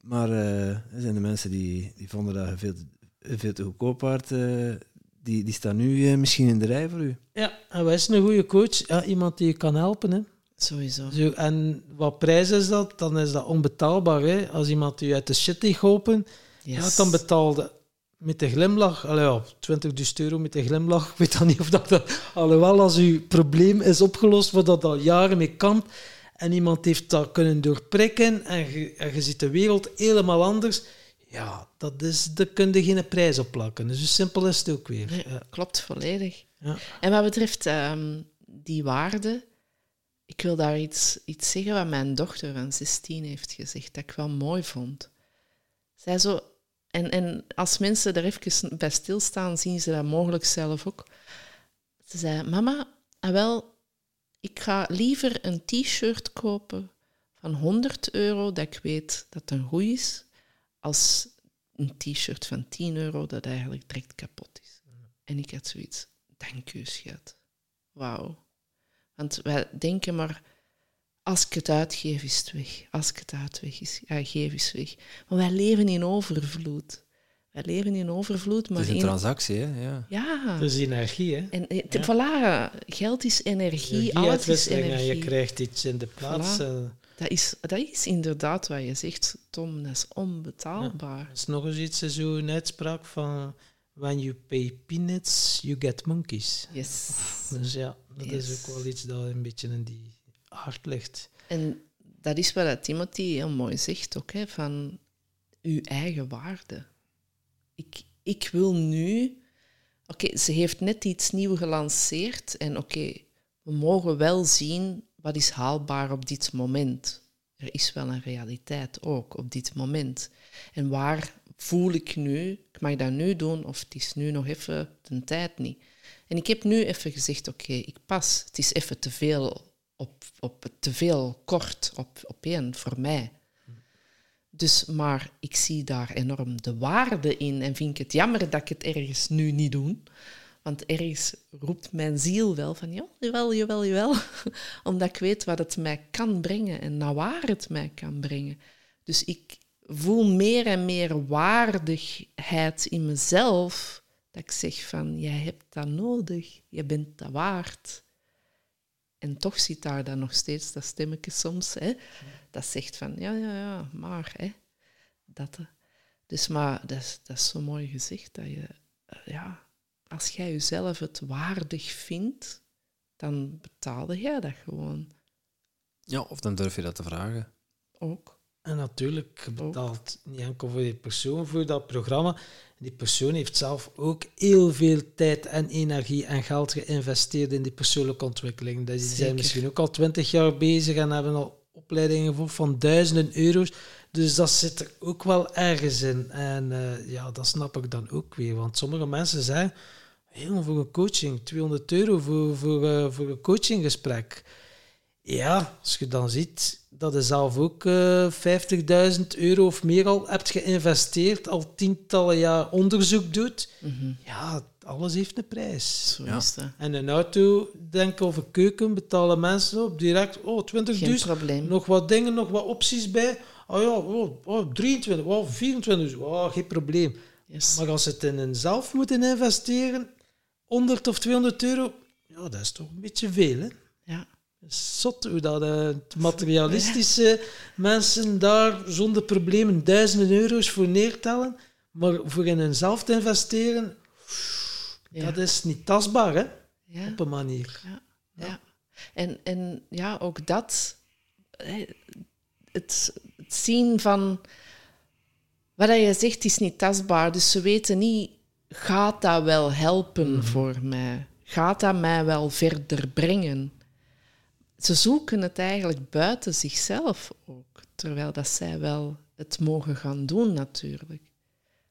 Maar eh, er zijn de mensen die, die vonden dat je veel te, veel te goedkoop waard. eh, die, die staan nu eh, misschien in de rij voor u. Ja, en wat is een goede coach? Ja, iemand die je kan helpen. Hè. Sowieso. Zo, en wat prijs is dat? Dan is dat onbetaalbaar. Hè. Als iemand je uit de shit heeft geholpen, Yes. ja, dan betaalde met de glimlach, allee, ja, 20.000 euro met de glimlach. Ik weet dan niet of dat, dat... Alhoewel, als uw probleem is opgelost, waar dat al jaren mee kampt, en iemand heeft dat kunnen doorprikken, en je, en je ziet de wereld helemaal anders, Ja, dat is, daar kun je geen prijs op plakken. Dus zo simpel is het ook weer. Nee, Ja. klopt volledig. Ja. En wat betreft ehm, die waarde, ik wil daar iets, iets zeggen wat mijn dochter van 16 heeft gezegd, dat ik wel mooi vond. Zij zo, en, en als mensen er even bij stilstaan, zien ze dat mogelijk zelf ook. Ze zei, mama, ah wel, ik ga liever een t-shirt kopen van 100 euro, dat ik weet dat het een goed is, als een t-shirt van 10 euro dat eigenlijk direct kapot is. En ik had zoiets, dank u schat. Wauw. Want wij denken maar, als ik het uitgeef is het weg. Als ik het uitweg is, ja, geef is weg. Maar wij leven in overvloed. Wij leven in overvloed, maar Het is een in... transactie, hè? Ja. Ja. Dat is energie, hè? En eh, te- voilà, geld is energie, alles is energie. En je krijgt iets in de plaats. Voilà. en Dat is, dat is inderdaad wat je zegt, Tom. Dat is onbetaalbaar. Er is nog eens iets, zo'n uitspraak van... When you pay peanuts, you get monkeys. Yes. Dus ja, dat Yes. is ook wel iets dat een beetje in die aard ligt. En dat is wat Timothy heel mooi zegt ook, hè, van uw eigen waarde. Ik, ik wil nu... Oké, ze heeft net iets nieuws gelanceerd en oké, we mogen wel zien wat is haalbaar op dit moment. Er is wel een realiteit ook op dit moment. En waar voel ik nu, ik mag dat nu doen of het is nu nog even de tijd niet. En ik heb nu even gezegd, oké, ik pas. Het is even te veel op, op te veel kort op, op één voor mij. Dus, maar ik zie daar enorm de waarde in en vind ik het jammer dat ik het ergens nu niet doe. Want ergens roept mijn ziel wel van, ja, jawel, jawel, jawel. Omdat ik weet wat het mij kan brengen en naar waar het mij kan brengen. Dus ik voel meer en meer waardigheid in mezelf. Dat ik zeg van, jij hebt dat nodig, je bent dat waard. En toch zit daar dan nog steeds dat stemmetje soms, hè, dat zegt van, ja, ja, ja, maar, hè, dat. eh. Dus, maar dat is, dat is zo mooi gezegd, dat je, eh, ja, als jij jezelf het waardig vindt, dan betaalde jij dat gewoon ja, of dan durf je dat te vragen. ook. En natuurlijk, je betaalt niet enkel voor die persoon voor dat programma. Die persoon heeft zelf ook heel veel tijd en energie en geld geïnvesteerd in die persoonlijke ontwikkeling. Dus die zijn misschien ook al twintig jaar bezig en hebben al opleidingen gevolgd van duizenden euro's. Dus dat zit er ook wel ergens in. En eh, ja, dat snap ik dan ook weer. Want sommige mensen zeggen, helemaal voor een coaching, 200 euro voor, voor, eh, voor een coachinggesprek. Ja, als je dan ziet dat je zelf ook eh 50.000 euro of meer al hebt geïnvesteerd, al tientallen jaar onderzoek doet, Mhm. ja, alles heeft een prijs. Zo Ja. is dat. En een auto, denk of een keuken, betalen mensen op direct, oh, 20.000, Geen probleem. nog wat dingen, nog wat opties bij. Oh ja, oh, oh, 23, oh, 24, oh, geen probleem. Yes. Maar als ze het in een zelf moeten investeren, 100 of 200 euro, ja, dat is toch een beetje veel, hè? Ja. Zot hoe dat eh, het materialistische mensen daar zonder problemen duizenden euro's voor neertellen. Maar voor in hunzelf te investeren, Ja. dat is niet tastbaar, hè? Ja. Op een manier. Ja, ja. En, en ja, ook dat, het, het zien van wat je zegt is niet tastbaar. Dus ze weten niet, gaat dat wel helpen voor mij? Gaat dat mij wel verder brengen? Ze zoeken het eigenlijk buiten zichzelf ook, terwijl dat zij wel het mogen gaan doen natuurlijk.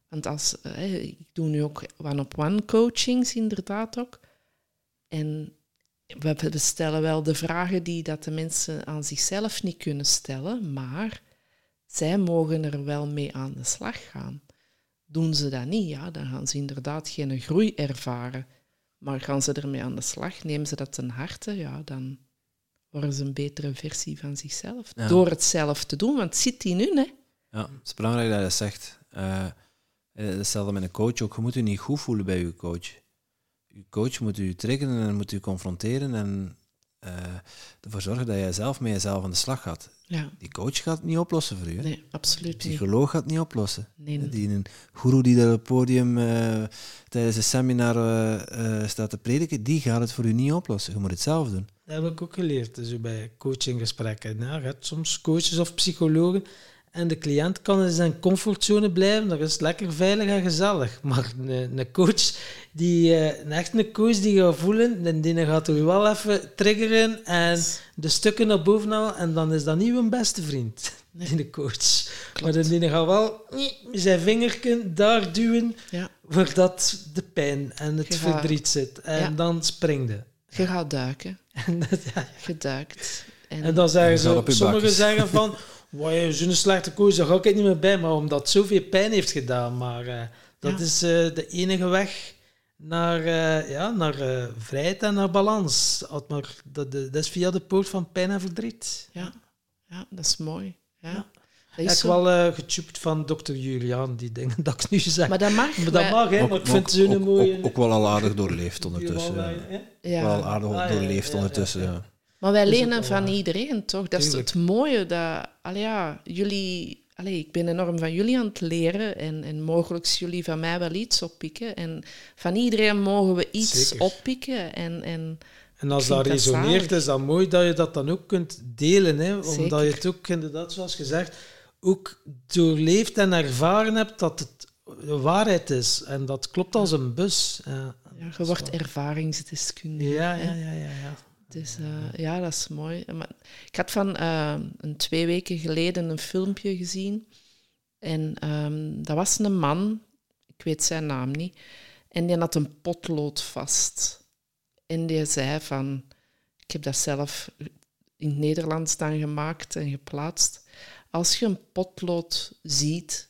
Want als, hè, ik doe nu ook one-op-one coachings inderdaad ook. En we we stellen wel de vragen die dat de mensen aan zichzelf niet kunnen stellen, maar zij mogen er wel mee aan de slag gaan. Doen ze dat niet, ja, dan gaan ze inderdaad geen groei ervaren. Maar gaan ze ermee aan de slag, nemen ze dat ten harte, ja, dan worden ze een betere versie van zichzelf. Ja. Door het zelf te doen, want het zit in hun, hè. Ja, het is belangrijk dat je dat zegt. Eh, hetzelfde met een coach ook. Je moet je niet goed voelen bij je coach. Je coach moet u triggeren en moet u confronteren en eh, ervoor zorgen dat jij zelf met jezelf aan de slag gaat. Ja, Die coach gaat het niet oplossen voor u. Hè? nee, absoluut De niet. psycholoog gaat het niet oplossen. Nee. Die een guru die daar op het podium eh, tijdens een seminar eh, eh, staat te prediken, die gaat het voor u niet oplossen. Je moet het zelf doen. Dat heb ik ook geleerd dus bij coachinggesprekken. Ja, je hebt soms coaches of psychologen En de cliënt kan in zijn comfortzone blijven, dat is lekker veilig en gezellig. Maar een, een coach, die, eh, een echt een coach die gaat voelen, en die gaat er wel even triggeren en de stukken naar boven halen. En dan is dat niet uw beste vriend, die coach. Maar dan die gaat wel zijn vingerken daar duwen, Ja. waar dat de pijn en het verdriet zit. En Ja. dan springde. Je gaat duiken. En, dat, ja. Je duikt. En, en dan zeggen ze, sommigen zeggen van, "Wow, je zo'n slechte coach, daar ga ik niet meer bij, maar omdat het zoveel pijn heeft gedaan. Maar eh, dat Ja. is eh, de enige weg naar, eh, ja, naar eh, vrijheid en naar balans. Maar, dat, dat is via de poort van pijn en verdriet. ja. ja, dat is mooi. Ja. Ja. Dat Ik is heb zo. wel eh getupt van dokter Julian, die dingen dat ik nu zeg. Maar dat mag. Maar dat mag, hè, maar ik vind het zo'n ook, mooie... ook, ook wel al aardig doorleefd ondertussen. Wel, ja. Wel aardig Ah, doorleefd ondertussen, ja. Maar wij wel van iedereen, toch? Dat is het mooie. Dat, allee, ja, jullie, allee, ik ben enorm van jullie aan het leren. En, en mogelijk jullie van mij wel iets oppikken. En van iedereen mogen we iets Zeker. oppikken. En, en En als dat resoneert, is dat mooi dat je dat dan ook kunt delen. Hè? Omdat Zeker. je het ook, inderdaad, zoals gezegd, ook doorleefd en ervaren hebt dat het de waarheid is. En dat klopt als een bus. Ja, ja, je wordt ervaringsdeskundige. ja, ja, ja. ja, ja. Dus eh, ja, dat is mooi. Maar ik had van eh, een twee weken geleden een filmpje gezien. En ehm, dat was een man, ik weet zijn naam niet, en die had een potlood vast. En die zei van, ik heb dat zelf in het Nederlands dan gemaakt en geplaatst. Als je een potlood ziet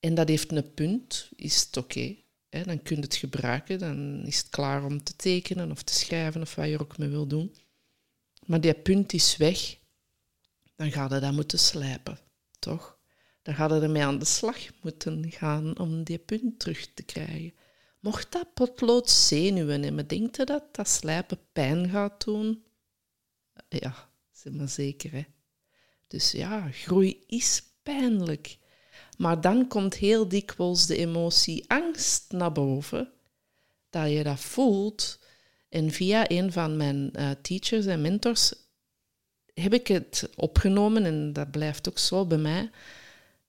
en dat heeft een punt, is het oké. Dan kun je het gebruiken, dan is het klaar om te tekenen of te schrijven of wat je er ook mee wil doen. Maar die punt is weg, dan ga je dat moeten slijpen, toch? Dan ga je ermee aan de slag moeten gaan om die punt terug te krijgen. Mocht dat potlood zenuwen hebben, denkt je dat dat slijpen pijn gaat doen? Ja, zeg maar zeker, hè. Dus ja, groei is pijnlijk. Maar dan komt heel dikwijls de emotie angst naar boven, dat je dat voelt. En via een van mijn eh, teachers en mentors heb ik het opgenomen, en dat blijft ook zo bij mij.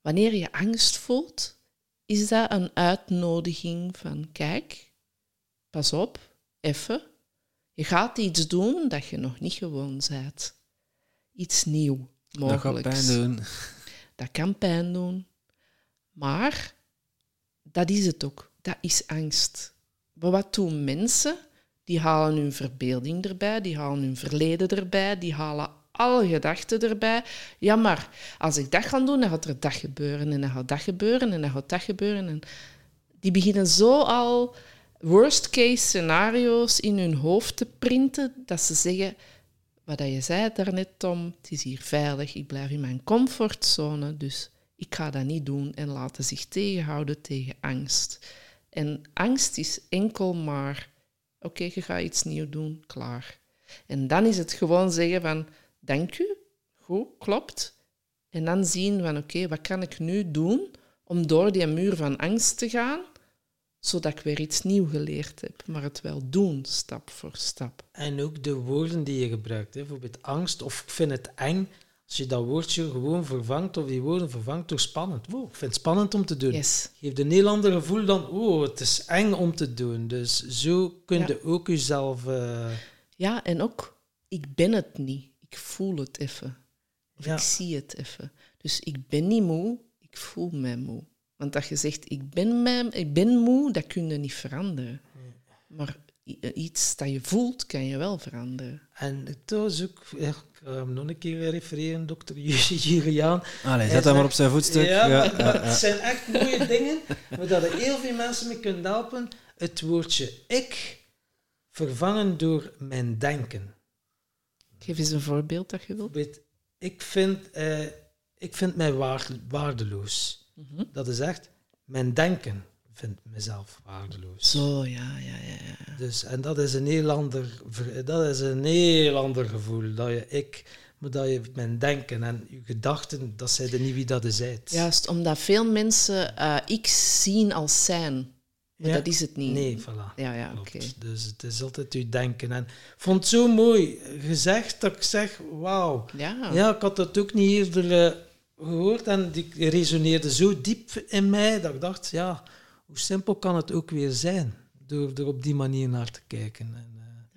Wanneer je angst voelt, is dat een uitnodiging van kijk, pas op, even. Je gaat iets doen dat je nog niet gewoon bent. Iets nieuw, Dat gaat mogelijk. pijn doen. Dat kan pijn doen. Maar dat is het ook. Dat is angst. Maar wat doen mensen? Die halen hun verbeelding erbij, die halen hun verleden erbij, die halen alle gedachten erbij. Ja, maar als ik dat ga doen, dan gaat er dat gebeuren en dan gaat dat gebeuren en dan gaat dat gebeuren. En die beginnen zo al worst case scenario's in hun hoofd te printen, dat ze zeggen, wat je zei daarnet, Tom, het is hier veilig, ik blijf in mijn comfortzone, dus ik ga dat niet doen en laten zich tegenhouden tegen angst. En angst is enkel maar, oké, je gaat iets nieuws doen, klaar. En dan is het gewoon zeggen van, dank u, goed, klopt. En dan zien van, oké, wat kan ik nu doen om door die muur van angst te gaan, zodat ik weer iets nieuws geleerd heb, maar het wel doen, stap voor stap. En ook de woorden die je gebruikt. Hè. Bijvoorbeeld angst of ik vind het eng. Als je dat woordje gewoon vervangt of die woorden vervangt door spannend. Wow, ik vind het spannend om te doen. Yes. Geeft een heel ander gevoel dan, oh, het is eng om te doen. Dus zo kun je ook jezelf... eh, Ja, en ook, ik ben het niet. Ik voel het even. Of Ja. ik zie het even. Dus ik ben niet moe, ik voel mij moe. Want dat je zegt, ik ben, mij, ik ben moe, dat kun je niet veranderen. Maar iets dat je voelt, kan je wel veranderen. En dat is ook... ik ga hem nog een keer weer refereren, dokter Juliaan. Allee, Hij zet hem maar op zijn voetstuk. Ja, Ja, maar, ja, maar ja. het zijn echt mooie dingen waar dat je heel veel mensen mee kunt helpen. Het woordje ik vervangen door mijn denken. Geef eens een voorbeeld dat je wilt. Ik vind, eh, ik vind mij waar- waardeloos. Mhm. Dat is echt, mijn denken vindt mezelf waardeloos. Zo, ja, ja, ja. ja. Dus, en dat is een heel ander, dat is een heel ander gevoel. Dat je ik, maar dat je mijn denken en je gedachten, dat zij niet wie dat is. Juist, omdat veel mensen eh, ik zien als zijn. Maar Ja. dat is het niet. Nee, voilà. Ja, ja, oké. Dus het is altijd uw denken. En ik vond het zo mooi gezegd dat ik zeg, wauw. Ja. Ja, ik had dat ook niet eerder eh, gehoord en die resoneerde zo diep in mij dat ik dacht, ja, hoe simpel kan het ook weer zijn door er op die manier naar te kijken. En,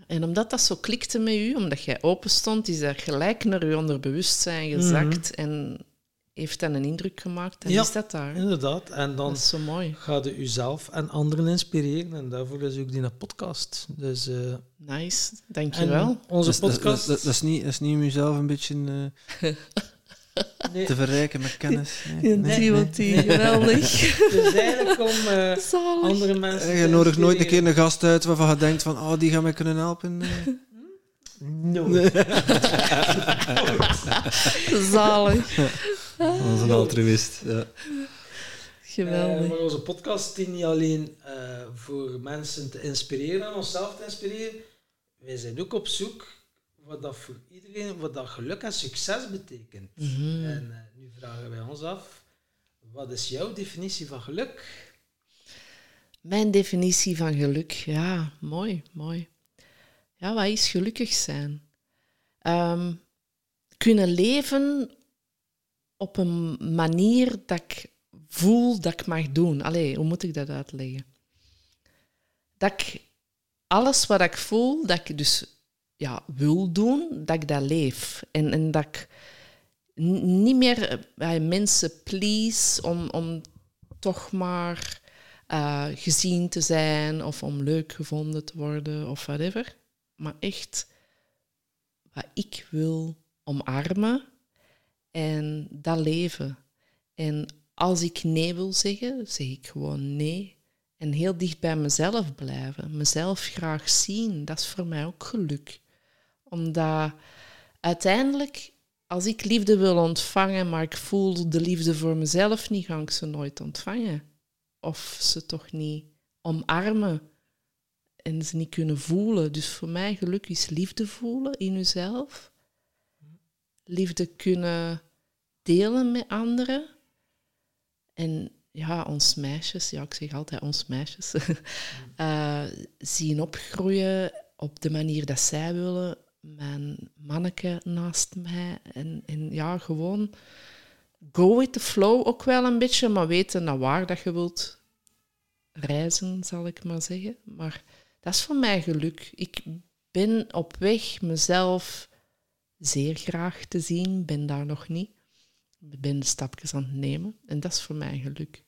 eh, En omdat dat zo klikte met u, omdat jij open stond, is dat gelijk naar uw onderbewustzijn gezakt en heeft dat een indruk gemaakt. En Ja. is dat daar. inderdaad, en dan Dat is zo mooi. ga je jezelf en anderen inspireren en daarvoor is ook die podcast. Dus, eh, Nice. Dankjewel. onze Dus dat, dat, podcast... dat, dat is niet, dat is niet om jezelf een beetje eh, nee, te verrijken met kennis. Nee, nee, nee. geweldig. het is eigenlijk om eh, andere mensen Eh, Je nodigt nooit een keer een gast uit waarvan je denkt van, oh, die gaat mij kunnen helpen. eh. Nooit. Zalig. Dat is een altruïst. Ja. Eh, Geweldig. maar onze podcast dient niet alleen eh, voor mensen te inspireren en onszelf te inspireren. Wij zijn ook op zoek wat dat voor iedereen, wat dat geluk en succes betekent. Mhm. En eh, nu vragen wij ons af, wat is jouw definitie van geluk? Mijn definitie van geluk, ja, mooi, mooi. Ja, wat is gelukkig zijn? Ehm, kunnen leven op een manier dat ik voel dat ik mag doen. Allee, hoe moet ik dat uitleggen? Dat ik alles wat ik voel, dat ik dus ja, wil doen, dat ik dat leef. En, en dat ik niet meer eh, mensen please om, om toch maar eh, gezien te zijn of om leuk gevonden te worden of whatever. Maar echt wat ik wil omarmen en dat leven. En als ik nee wil zeggen, zeg ik gewoon nee. En heel dicht bij mezelf blijven. Mezelf graag zien. Dat is voor mij ook geluk. Omdat uiteindelijk, als ik liefde wil ontvangen, maar ik voel de liefde voor mezelf niet, ga ik ze nooit ontvangen. Of ze toch niet omarmen en ze niet kunnen voelen. Dus voor mij geluk is liefde voelen in jezelf. Liefde kunnen delen met anderen. En ja, ons meisjes, ja, ik zeg altijd ons meisjes, eh, zien opgroeien op de manier dat zij willen. Mijn manneke naast mij. En, en ja, gewoon go with the flow ook wel een beetje, maar weten naar waar dat je wilt reizen, zal ik maar zeggen. Maar dat is voor mij geluk. Ik ben op weg mezelf zeer graag te zien, ben daar nog niet. Ik ben de stapjes aan het nemen en dat is voor mij geluk.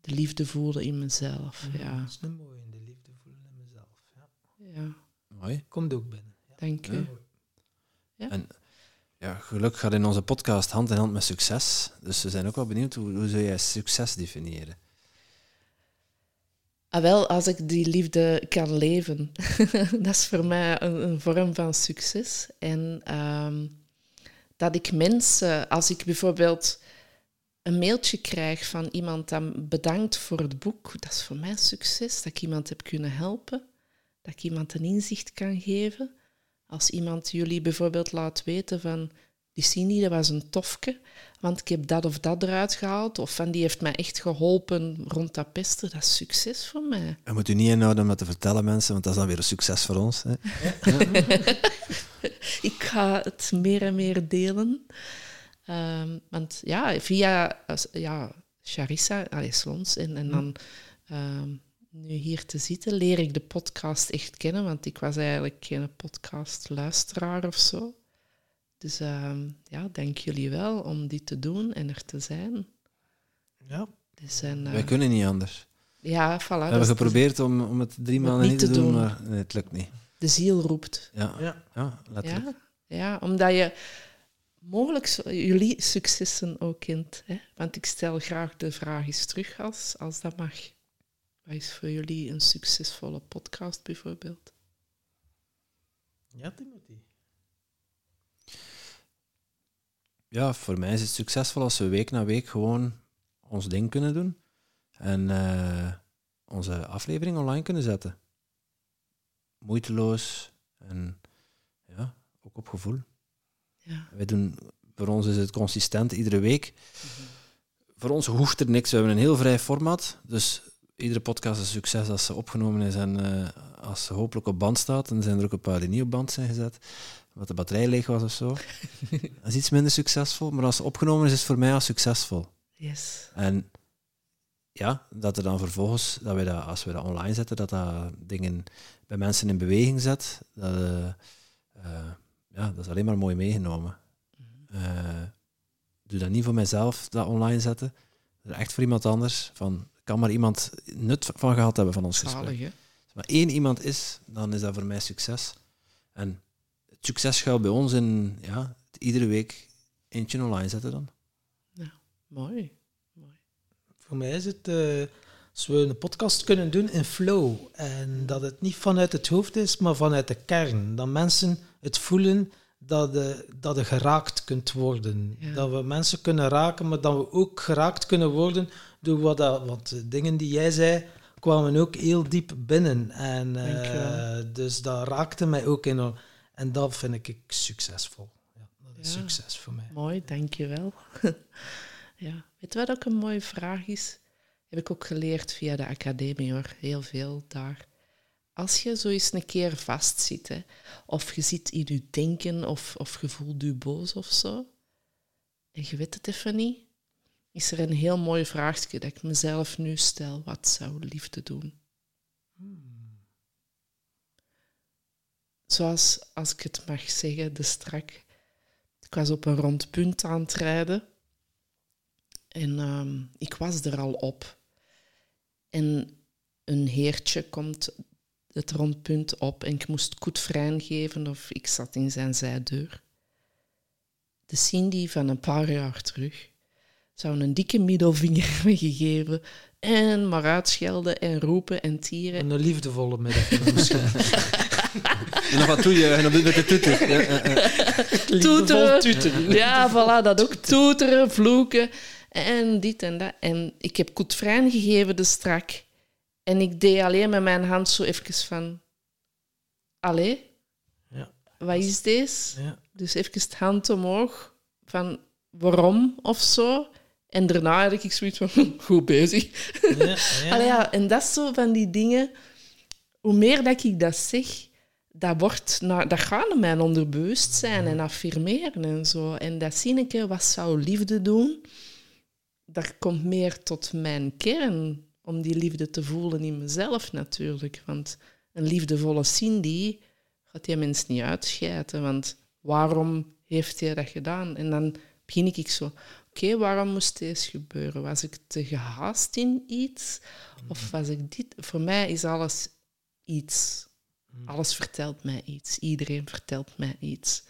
De liefde voelen in mezelf, ja. Dat is een mooie, de liefde voelen in mezelf. Ja. ja. Mooi. Komt ook binnen. Dank u. Ja. En ja, geluk gaat in onze podcast hand in hand met succes. Dus we zijn ook wel benieuwd, hoe, hoe zou jij succes definiëren? Ah, wel, als ik die liefde kan leven, dat is voor mij een, een vorm van succes. En ehm, dat ik mensen, als ik bijvoorbeeld een mailtje krijg van iemand dat bedankt voor het boek, dat is voor mij succes. Dat ik iemand heb kunnen helpen, dat ik iemand een inzicht kan geven. Als iemand jullie bijvoorbeeld laat weten van, die Cindy, dat was een tofke, want ik heb dat of dat eruit gehaald, of van die heeft mij echt geholpen rond dat pesten, dat is succes voor mij. Je moet u niet inhouden om dat te vertellen, mensen, want dat is dan weer een succes voor ons. Hè? ik ga het meer en meer delen. Ehm, want ja, via ja, Charissa, allee, Slons, en, en dan ehm, nu hier te zitten, leer ik de podcast echt kennen, want ik was eigenlijk geen podcastluisteraar of zo. Dus ehm, ja, dank jullie wel om dit te doen en er te zijn. Ja. Dus, en, eh, Wij kunnen niet anders. ja, voilà. we hebben geprobeerd om, om het drie maanden niet niet te te doen, doen. maar nee, het lukt niet. De ziel roept. Ja, ja. Ja. letterlijk. Ja, ja, omdat je mogelijk jullie successen ook kent. Hè? Want ik stel graag de vraag eens terug als, als dat mag. Wat is voor jullie een succesvolle podcast bijvoorbeeld? Ja, Timothy. Ja, voor mij is het succesvol als we week na week gewoon ons ding kunnen doen en eh, onze aflevering online kunnen zetten. Moeiteloos en ja, ook op gevoel. Ja. Wij doen, voor ons is het consistent iedere week. Voor ons hoeft er niks. We hebben een heel vrij format. Dus iedere podcast een succes als ze opgenomen is en eh, als ze hopelijk op band staat. En er zijn er ook een paar die niet op band zijn gezet, wat de batterij leeg was of zo. dat is iets minder succesvol, maar als ze opgenomen is, is het voor mij al succesvol. Yes. En ja, dat er dan vervolgens, dat we dat, als we dat online zetten, dat dat dingen bij mensen in beweging zet, dat, eh, eh, ja, dat is alleen maar mooi meegenomen. Uh, doe dat niet voor mijzelf, dat online zetten. Echt voor iemand anders. Van, kan maar iemand nut van gehad hebben van ons Zalig, gesprek. hè? Als maar één iemand is, dan is dat voor mij succes. En het succes schuilt bij ons in ja, iedere week eentje online zetten dan. Mooi. Voor mij is het, eh, als we een podcast kunnen doen in flow. En dat het niet vanuit het hoofd is, maar vanuit de kern. Dat mensen het voelen dat je, dat je geraakt kunt worden. Ja. Dat we mensen kunnen raken, maar dat we ook geraakt kunnen worden door wat dat... Want de dingen die jij zei, kwamen ook heel diep binnen. En eh, dus dat raakte mij ook enorm. En dat vind ik succesvol. Ja, dat is Ja. succes voor mij. Mooi, dankjewel. ja. Weet je wat ook een mooie vraag is? Heb ik ook geleerd via de academie hoor, heel veel daar. Als je zo eens een keer vastzit, hè, of je zit in je denken, of, of je voelt je boos of zo, en je weet het even niet, is er een heel mooi vraagje dat ik mezelf nu stel. Wat zou liefde doen? Zoals, als ik het mag zeggen, de strak. Ik was op een rond punt aan het rijden. En ehm, ik was er al op. En een heertje komt het rondpunt op en ik moest koetvrijn geven of ik zat in zijn zijdeur. De Cindy van een paar jaar terug zou een dikke middelvinger hebben gegeven en maar uitschelden en roepen en tieren. En een liefdevolle middag misschien. En nog wat doe je? En dan doe je met de toeter. Ja, ja, ja. toeteren. toeteren. Ja, voilà, dat ook. Toeteren, vloeken en dit en dat. En ik heb koetvrijn gegeven de strak. En ik deed alleen met mijn hand zo even van... Allee, Ja. wat is deze? Ja. Dus even het hand omhoog van waarom of zo. En daarna had ik zoiets van, goed bezig. Ja, ja. Allee, ja, en dat is zo van die dingen. Hoe meer dat ik dat zeg, dat, wordt naar, dat gaat naar mijn onderbewustzijn en affirmeren en zo. En dat zinnetje, wat zou liefde doen? Dat komt meer tot mijn kern, om die liefde te voelen in mezelf natuurlijk. Want een liefdevolle Cindy gaat die mens niet uitschijten, want waarom heeft hij dat gedaan? En dan begin ik zo, oké, waarom moest deze gebeuren? Was ik te gehaast in iets? Of was ik dit? Voor mij is alles iets. Alles vertelt mij iets. Iedereen vertelt mij iets.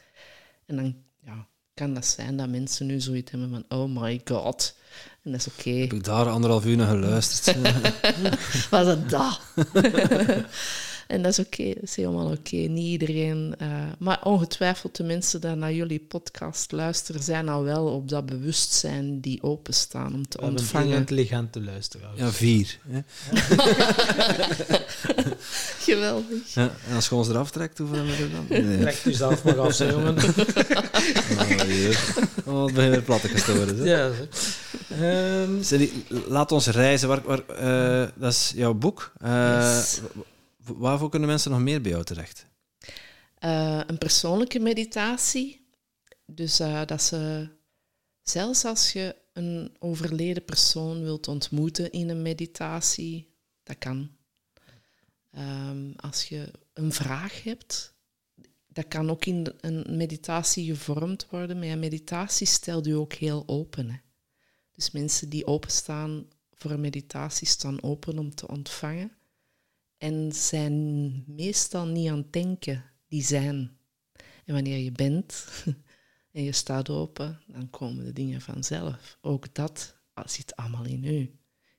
En dan ja, kan dat zijn dat mensen nu zoiets hebben van, oh my god. En dat is oké. Heb ik daar anderhalf uur naar geluisterd. Was het dat? en dat is oké, dat is helemaal oké. Niet iedereen. eh, maar ongetwijfeld de mensen die naar jullie podcast luisteren, zijn al wel op dat bewustzijn die openstaan om te We ontvangen. intelligente luisteraars. Ja, vier. Hè. Geweldig. Ja, en als je ons eraf trekt, hoeveel hebben we er dan? Nee. Trek u zelf maar af, hè, jongen. Oh, hier. Oh, het begint weer platte te worden. hè. ja, zo. Ehm, Cindy, laat ons reizen. Waar, waar, eh, dat is jouw boek. Eh, Yes. Waarvoor kunnen mensen nog meer bij jou terecht? Eh, een persoonlijke meditatie. Dus eh, dat ze, zelfs als je een overleden persoon wilt ontmoeten in een meditatie, dat kan. Ehm, als je een vraag hebt, dat kan ook in een meditatie gevormd worden. Maar ja, meditatie stelt je ook heel open. Hè. Dus mensen die openstaan voor een meditatie staan open om te ontvangen. En zijn meestal niet aan het denken, die zijn. En wanneer je bent en je staat open, dan komen de dingen vanzelf. Ook dat zit allemaal in u.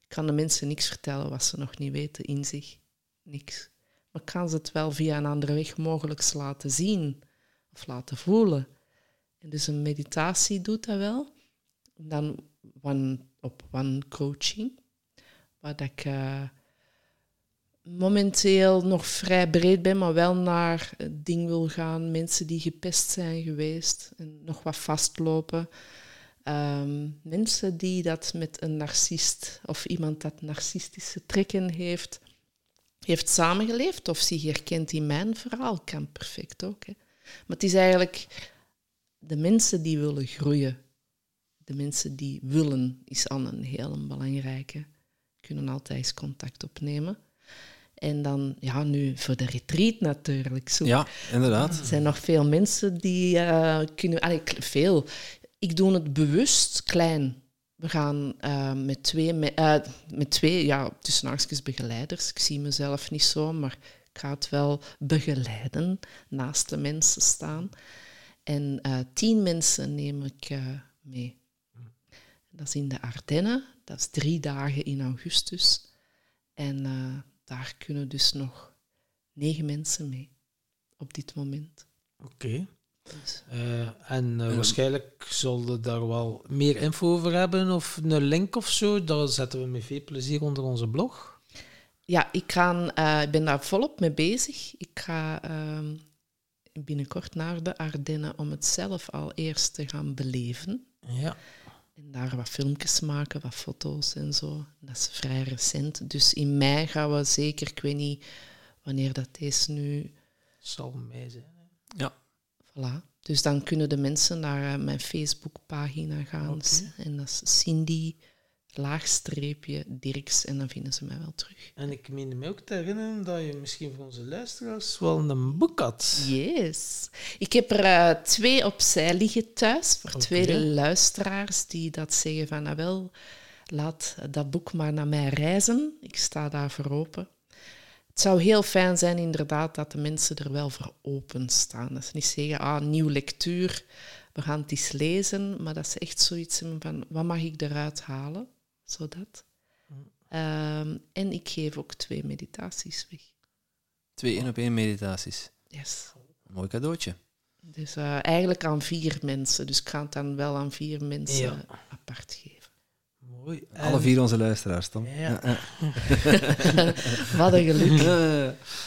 Ik kan de mensen niks vertellen wat ze nog niet weten in zich. Niks. Maar ik kan ze het wel via een andere weg mogelijk laten zien of laten voelen. En dus een meditatie doet dat wel. Dan one, op one coaching, waar dat ik eh, momenteel nog vrij breed ben, maar wel naar het ding wil gaan. Mensen die gepest zijn geweest en nog wat vastlopen. Ehm, mensen die dat met een narcist of iemand dat narcistische trekken heeft, heeft samengeleefd of zich herkent in mijn verhaal, kan perfect ook. Hè. Maar het is eigenlijk de mensen die willen groeien. De mensen die willen, is al een heel belangrijke. Kunnen altijd contact opnemen. En dan, ja, nu voor de retreat natuurlijk. Zo. Ja, inderdaad. Er zijn nog veel mensen die uh, kunnen... Allee, veel. Ik doe het bewust klein. We gaan uh, met twee, uh, met twee ja, tussen begeleiders. Ik zie mezelf niet zo, maar ik ga het wel begeleiden, naast de mensen staan. En tien mensen neem ik mee. Dat is in de Ardennen, dat is drie dagen in augustus. En daar kunnen dus nog negen mensen mee op dit moment. Oké. Dus. Uh, en uh, waarschijnlijk zullen daar wel meer info over hebben of een link of zo. Dat zetten we met veel plezier onder onze blog. Ja, ik, ga, uh, ik ben daar volop mee bezig. Ik ga ehm, binnenkort naar de Ardennen om het zelf al eerst te gaan beleven. Ja. En daar wat filmpjes maken, wat foto's en zo. Dat is vrij recent. Dus in mei gaan we zeker, ik weet niet wanneer dat is nu. Zal mei zijn. Ja. Voilà. Dus dan kunnen de mensen naar uh, mijn Facebookpagina gaan. Okay. En dat is Cindy laagstreepje Dirks en dan vinden ze mij wel terug. En ik meen me ook te herinneren dat je misschien voor onze luisteraars wel een boek had. Yes. Ik heb er uh, twee opzij liggen thuis voor okay. twee luisteraars die dat zeggen van, nou wel, laat dat boek maar naar mij reizen. Ik sta daar voor open. Het zou heel fijn zijn inderdaad dat de mensen er wel voor open staan. Dat ze niet zeggen, ah, nieuw lectuur, we gaan het eens lezen, maar dat ze echt zoiets hebben van, wat mag ik eruit halen? Zodat. Um, en ik geef ook twee meditaties weg. Twee één op één meditaties? Yes. Een mooi cadeautje. Dus uh, eigenlijk aan vier mensen. Dus ik ga het dan wel aan vier mensen ja. apart geven. Mooi. Alle vier onze luisteraars, dan. Ja. Wat een geluk.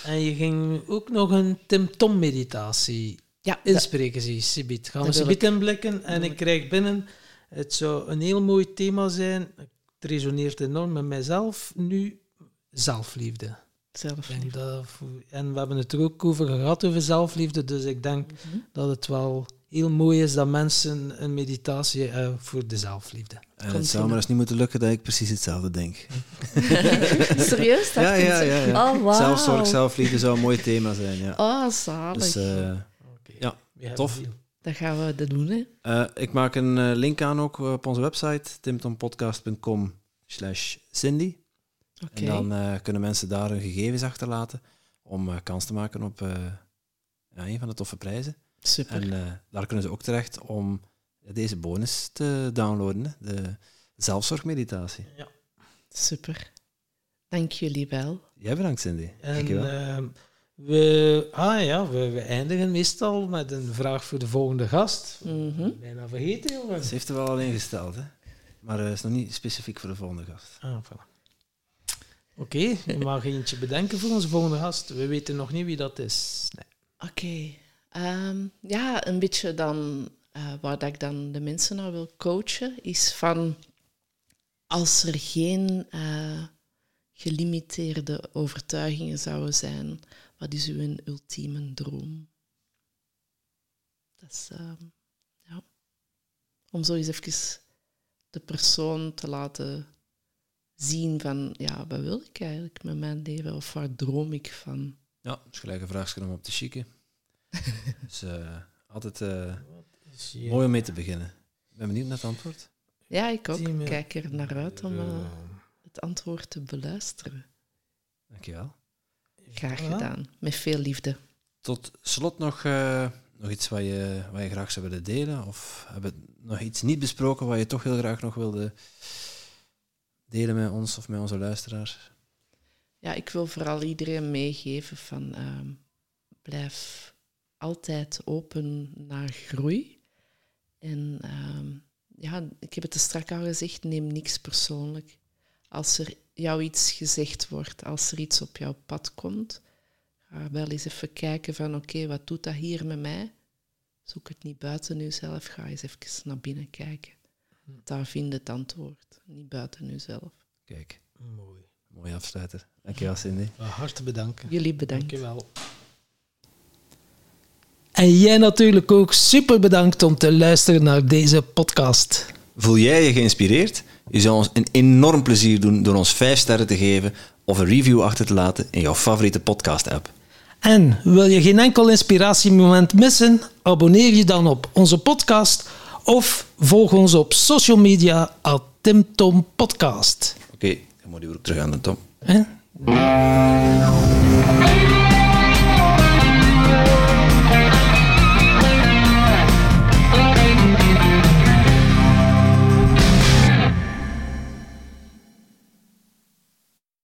en je ging ook nog een Tim Tom meditatie ja, inspreken, zie je, Sibit. Gaan we Sibit inblikken en ik krijg binnen... Het zou een heel mooi thema zijn. Het resoneert enorm met mijzelf. Nu, zelfliefde. Zelfliefde. En, we hebben het er ook over gehad, over zelfliefde. Dus ik denk dat het wel heel mooi is dat mensen een meditatie hebben voor de zelfliefde. En het zou maar eens niet moeten lukken dat ik precies hetzelfde denk. Serieus? ja, ja, ja, ja. Oh, wow. Zelfzorg, zelfliefde zou een mooi thema zijn. Ja. Oh, zalig. Dus, uh, okay. ja, tof. Dat gaan we dat doen, hè? Uh, ik maak een uh, link aan ook op onze website, timtompodcast.com slash Cindy. Okay. En dan uh, kunnen mensen daar hun gegevens achterlaten om kans te maken op ja, een van de toffe prijzen. Super. En daar kunnen ze ook terecht om deze bonus te downloaden, de zelfzorgmeditatie. Ja. Super. Dank jullie wel. Jij bedankt, Cindy. En, we, ah ja, we, we, eindigen meestal met een vraag voor de volgende gast. Mm -hmm. Bijna vergeten, jongen. Ze heeft er wel al ingesteld, hè? maar het uh, is nog niet specifiek voor de volgende gast. Ah, voilà. Oké, okay, je mag eentje bedenken voor onze volgende gast. We weten nog niet wie dat is. Nee. Oké. Okay. Um, ja, een beetje dan uh, waar dat ik dan de mensen naar wil coachen, is van als er geen uh, gelimiteerde overtuigingen zouden zijn wat is uw ultieme droom? Dat is, uh, ja, om zo eens even de persoon te laten zien van, ja, wat wil ik eigenlijk met mijn leven? Of waar droom ik van? Ja, dat is gelijk een vraagje om op te chicken. dus uh, altijd uh, mooi om mee te beginnen. Ik ben benieuwd naar het antwoord. Ja, ik ook. Ik kijk er naar uit om uh, het antwoord te beluisteren. Dankjewel. Graag gedaan, met veel liefde. Tot slot nog, uh, nog iets wat je, wat je graag zou willen delen? Of hebben we nog iets niet besproken wat je toch heel graag nog wilde delen met ons of met onze luisteraars? Ja, ik wil vooral iedereen meegeven van uh, blijf altijd open naar groei. En uh, ja, ik heb het er strak al gezegd, neem niks persoonlijk. Als er jou iets gezegd wordt, als er iets op jouw pad komt, ga wel eens even kijken van oké, wat doet dat hier met mij? Zoek het niet buiten jezelf, ga eens even naar binnen kijken. Daar vind het antwoord, niet buiten jezelf. Kijk, Mooi. mooie afsluiter. Dankjewel, Cindy. Van harte bedanken. Jullie bedankt. Dankjewel. En jij natuurlijk ook super bedankt om te luisteren naar deze podcast. Voel jij je geïnspireerd? Je zou ons een enorm plezier doen door ons 5 sterren te geven of een review achter te laten in jouw favoriete podcast-app. En wil je geen enkel inspiratiemoment missen? Abonneer je dan op onze podcast of volg ons op social media at Tim Podcast. Oké, dan moet je weer terug aan de. Hè?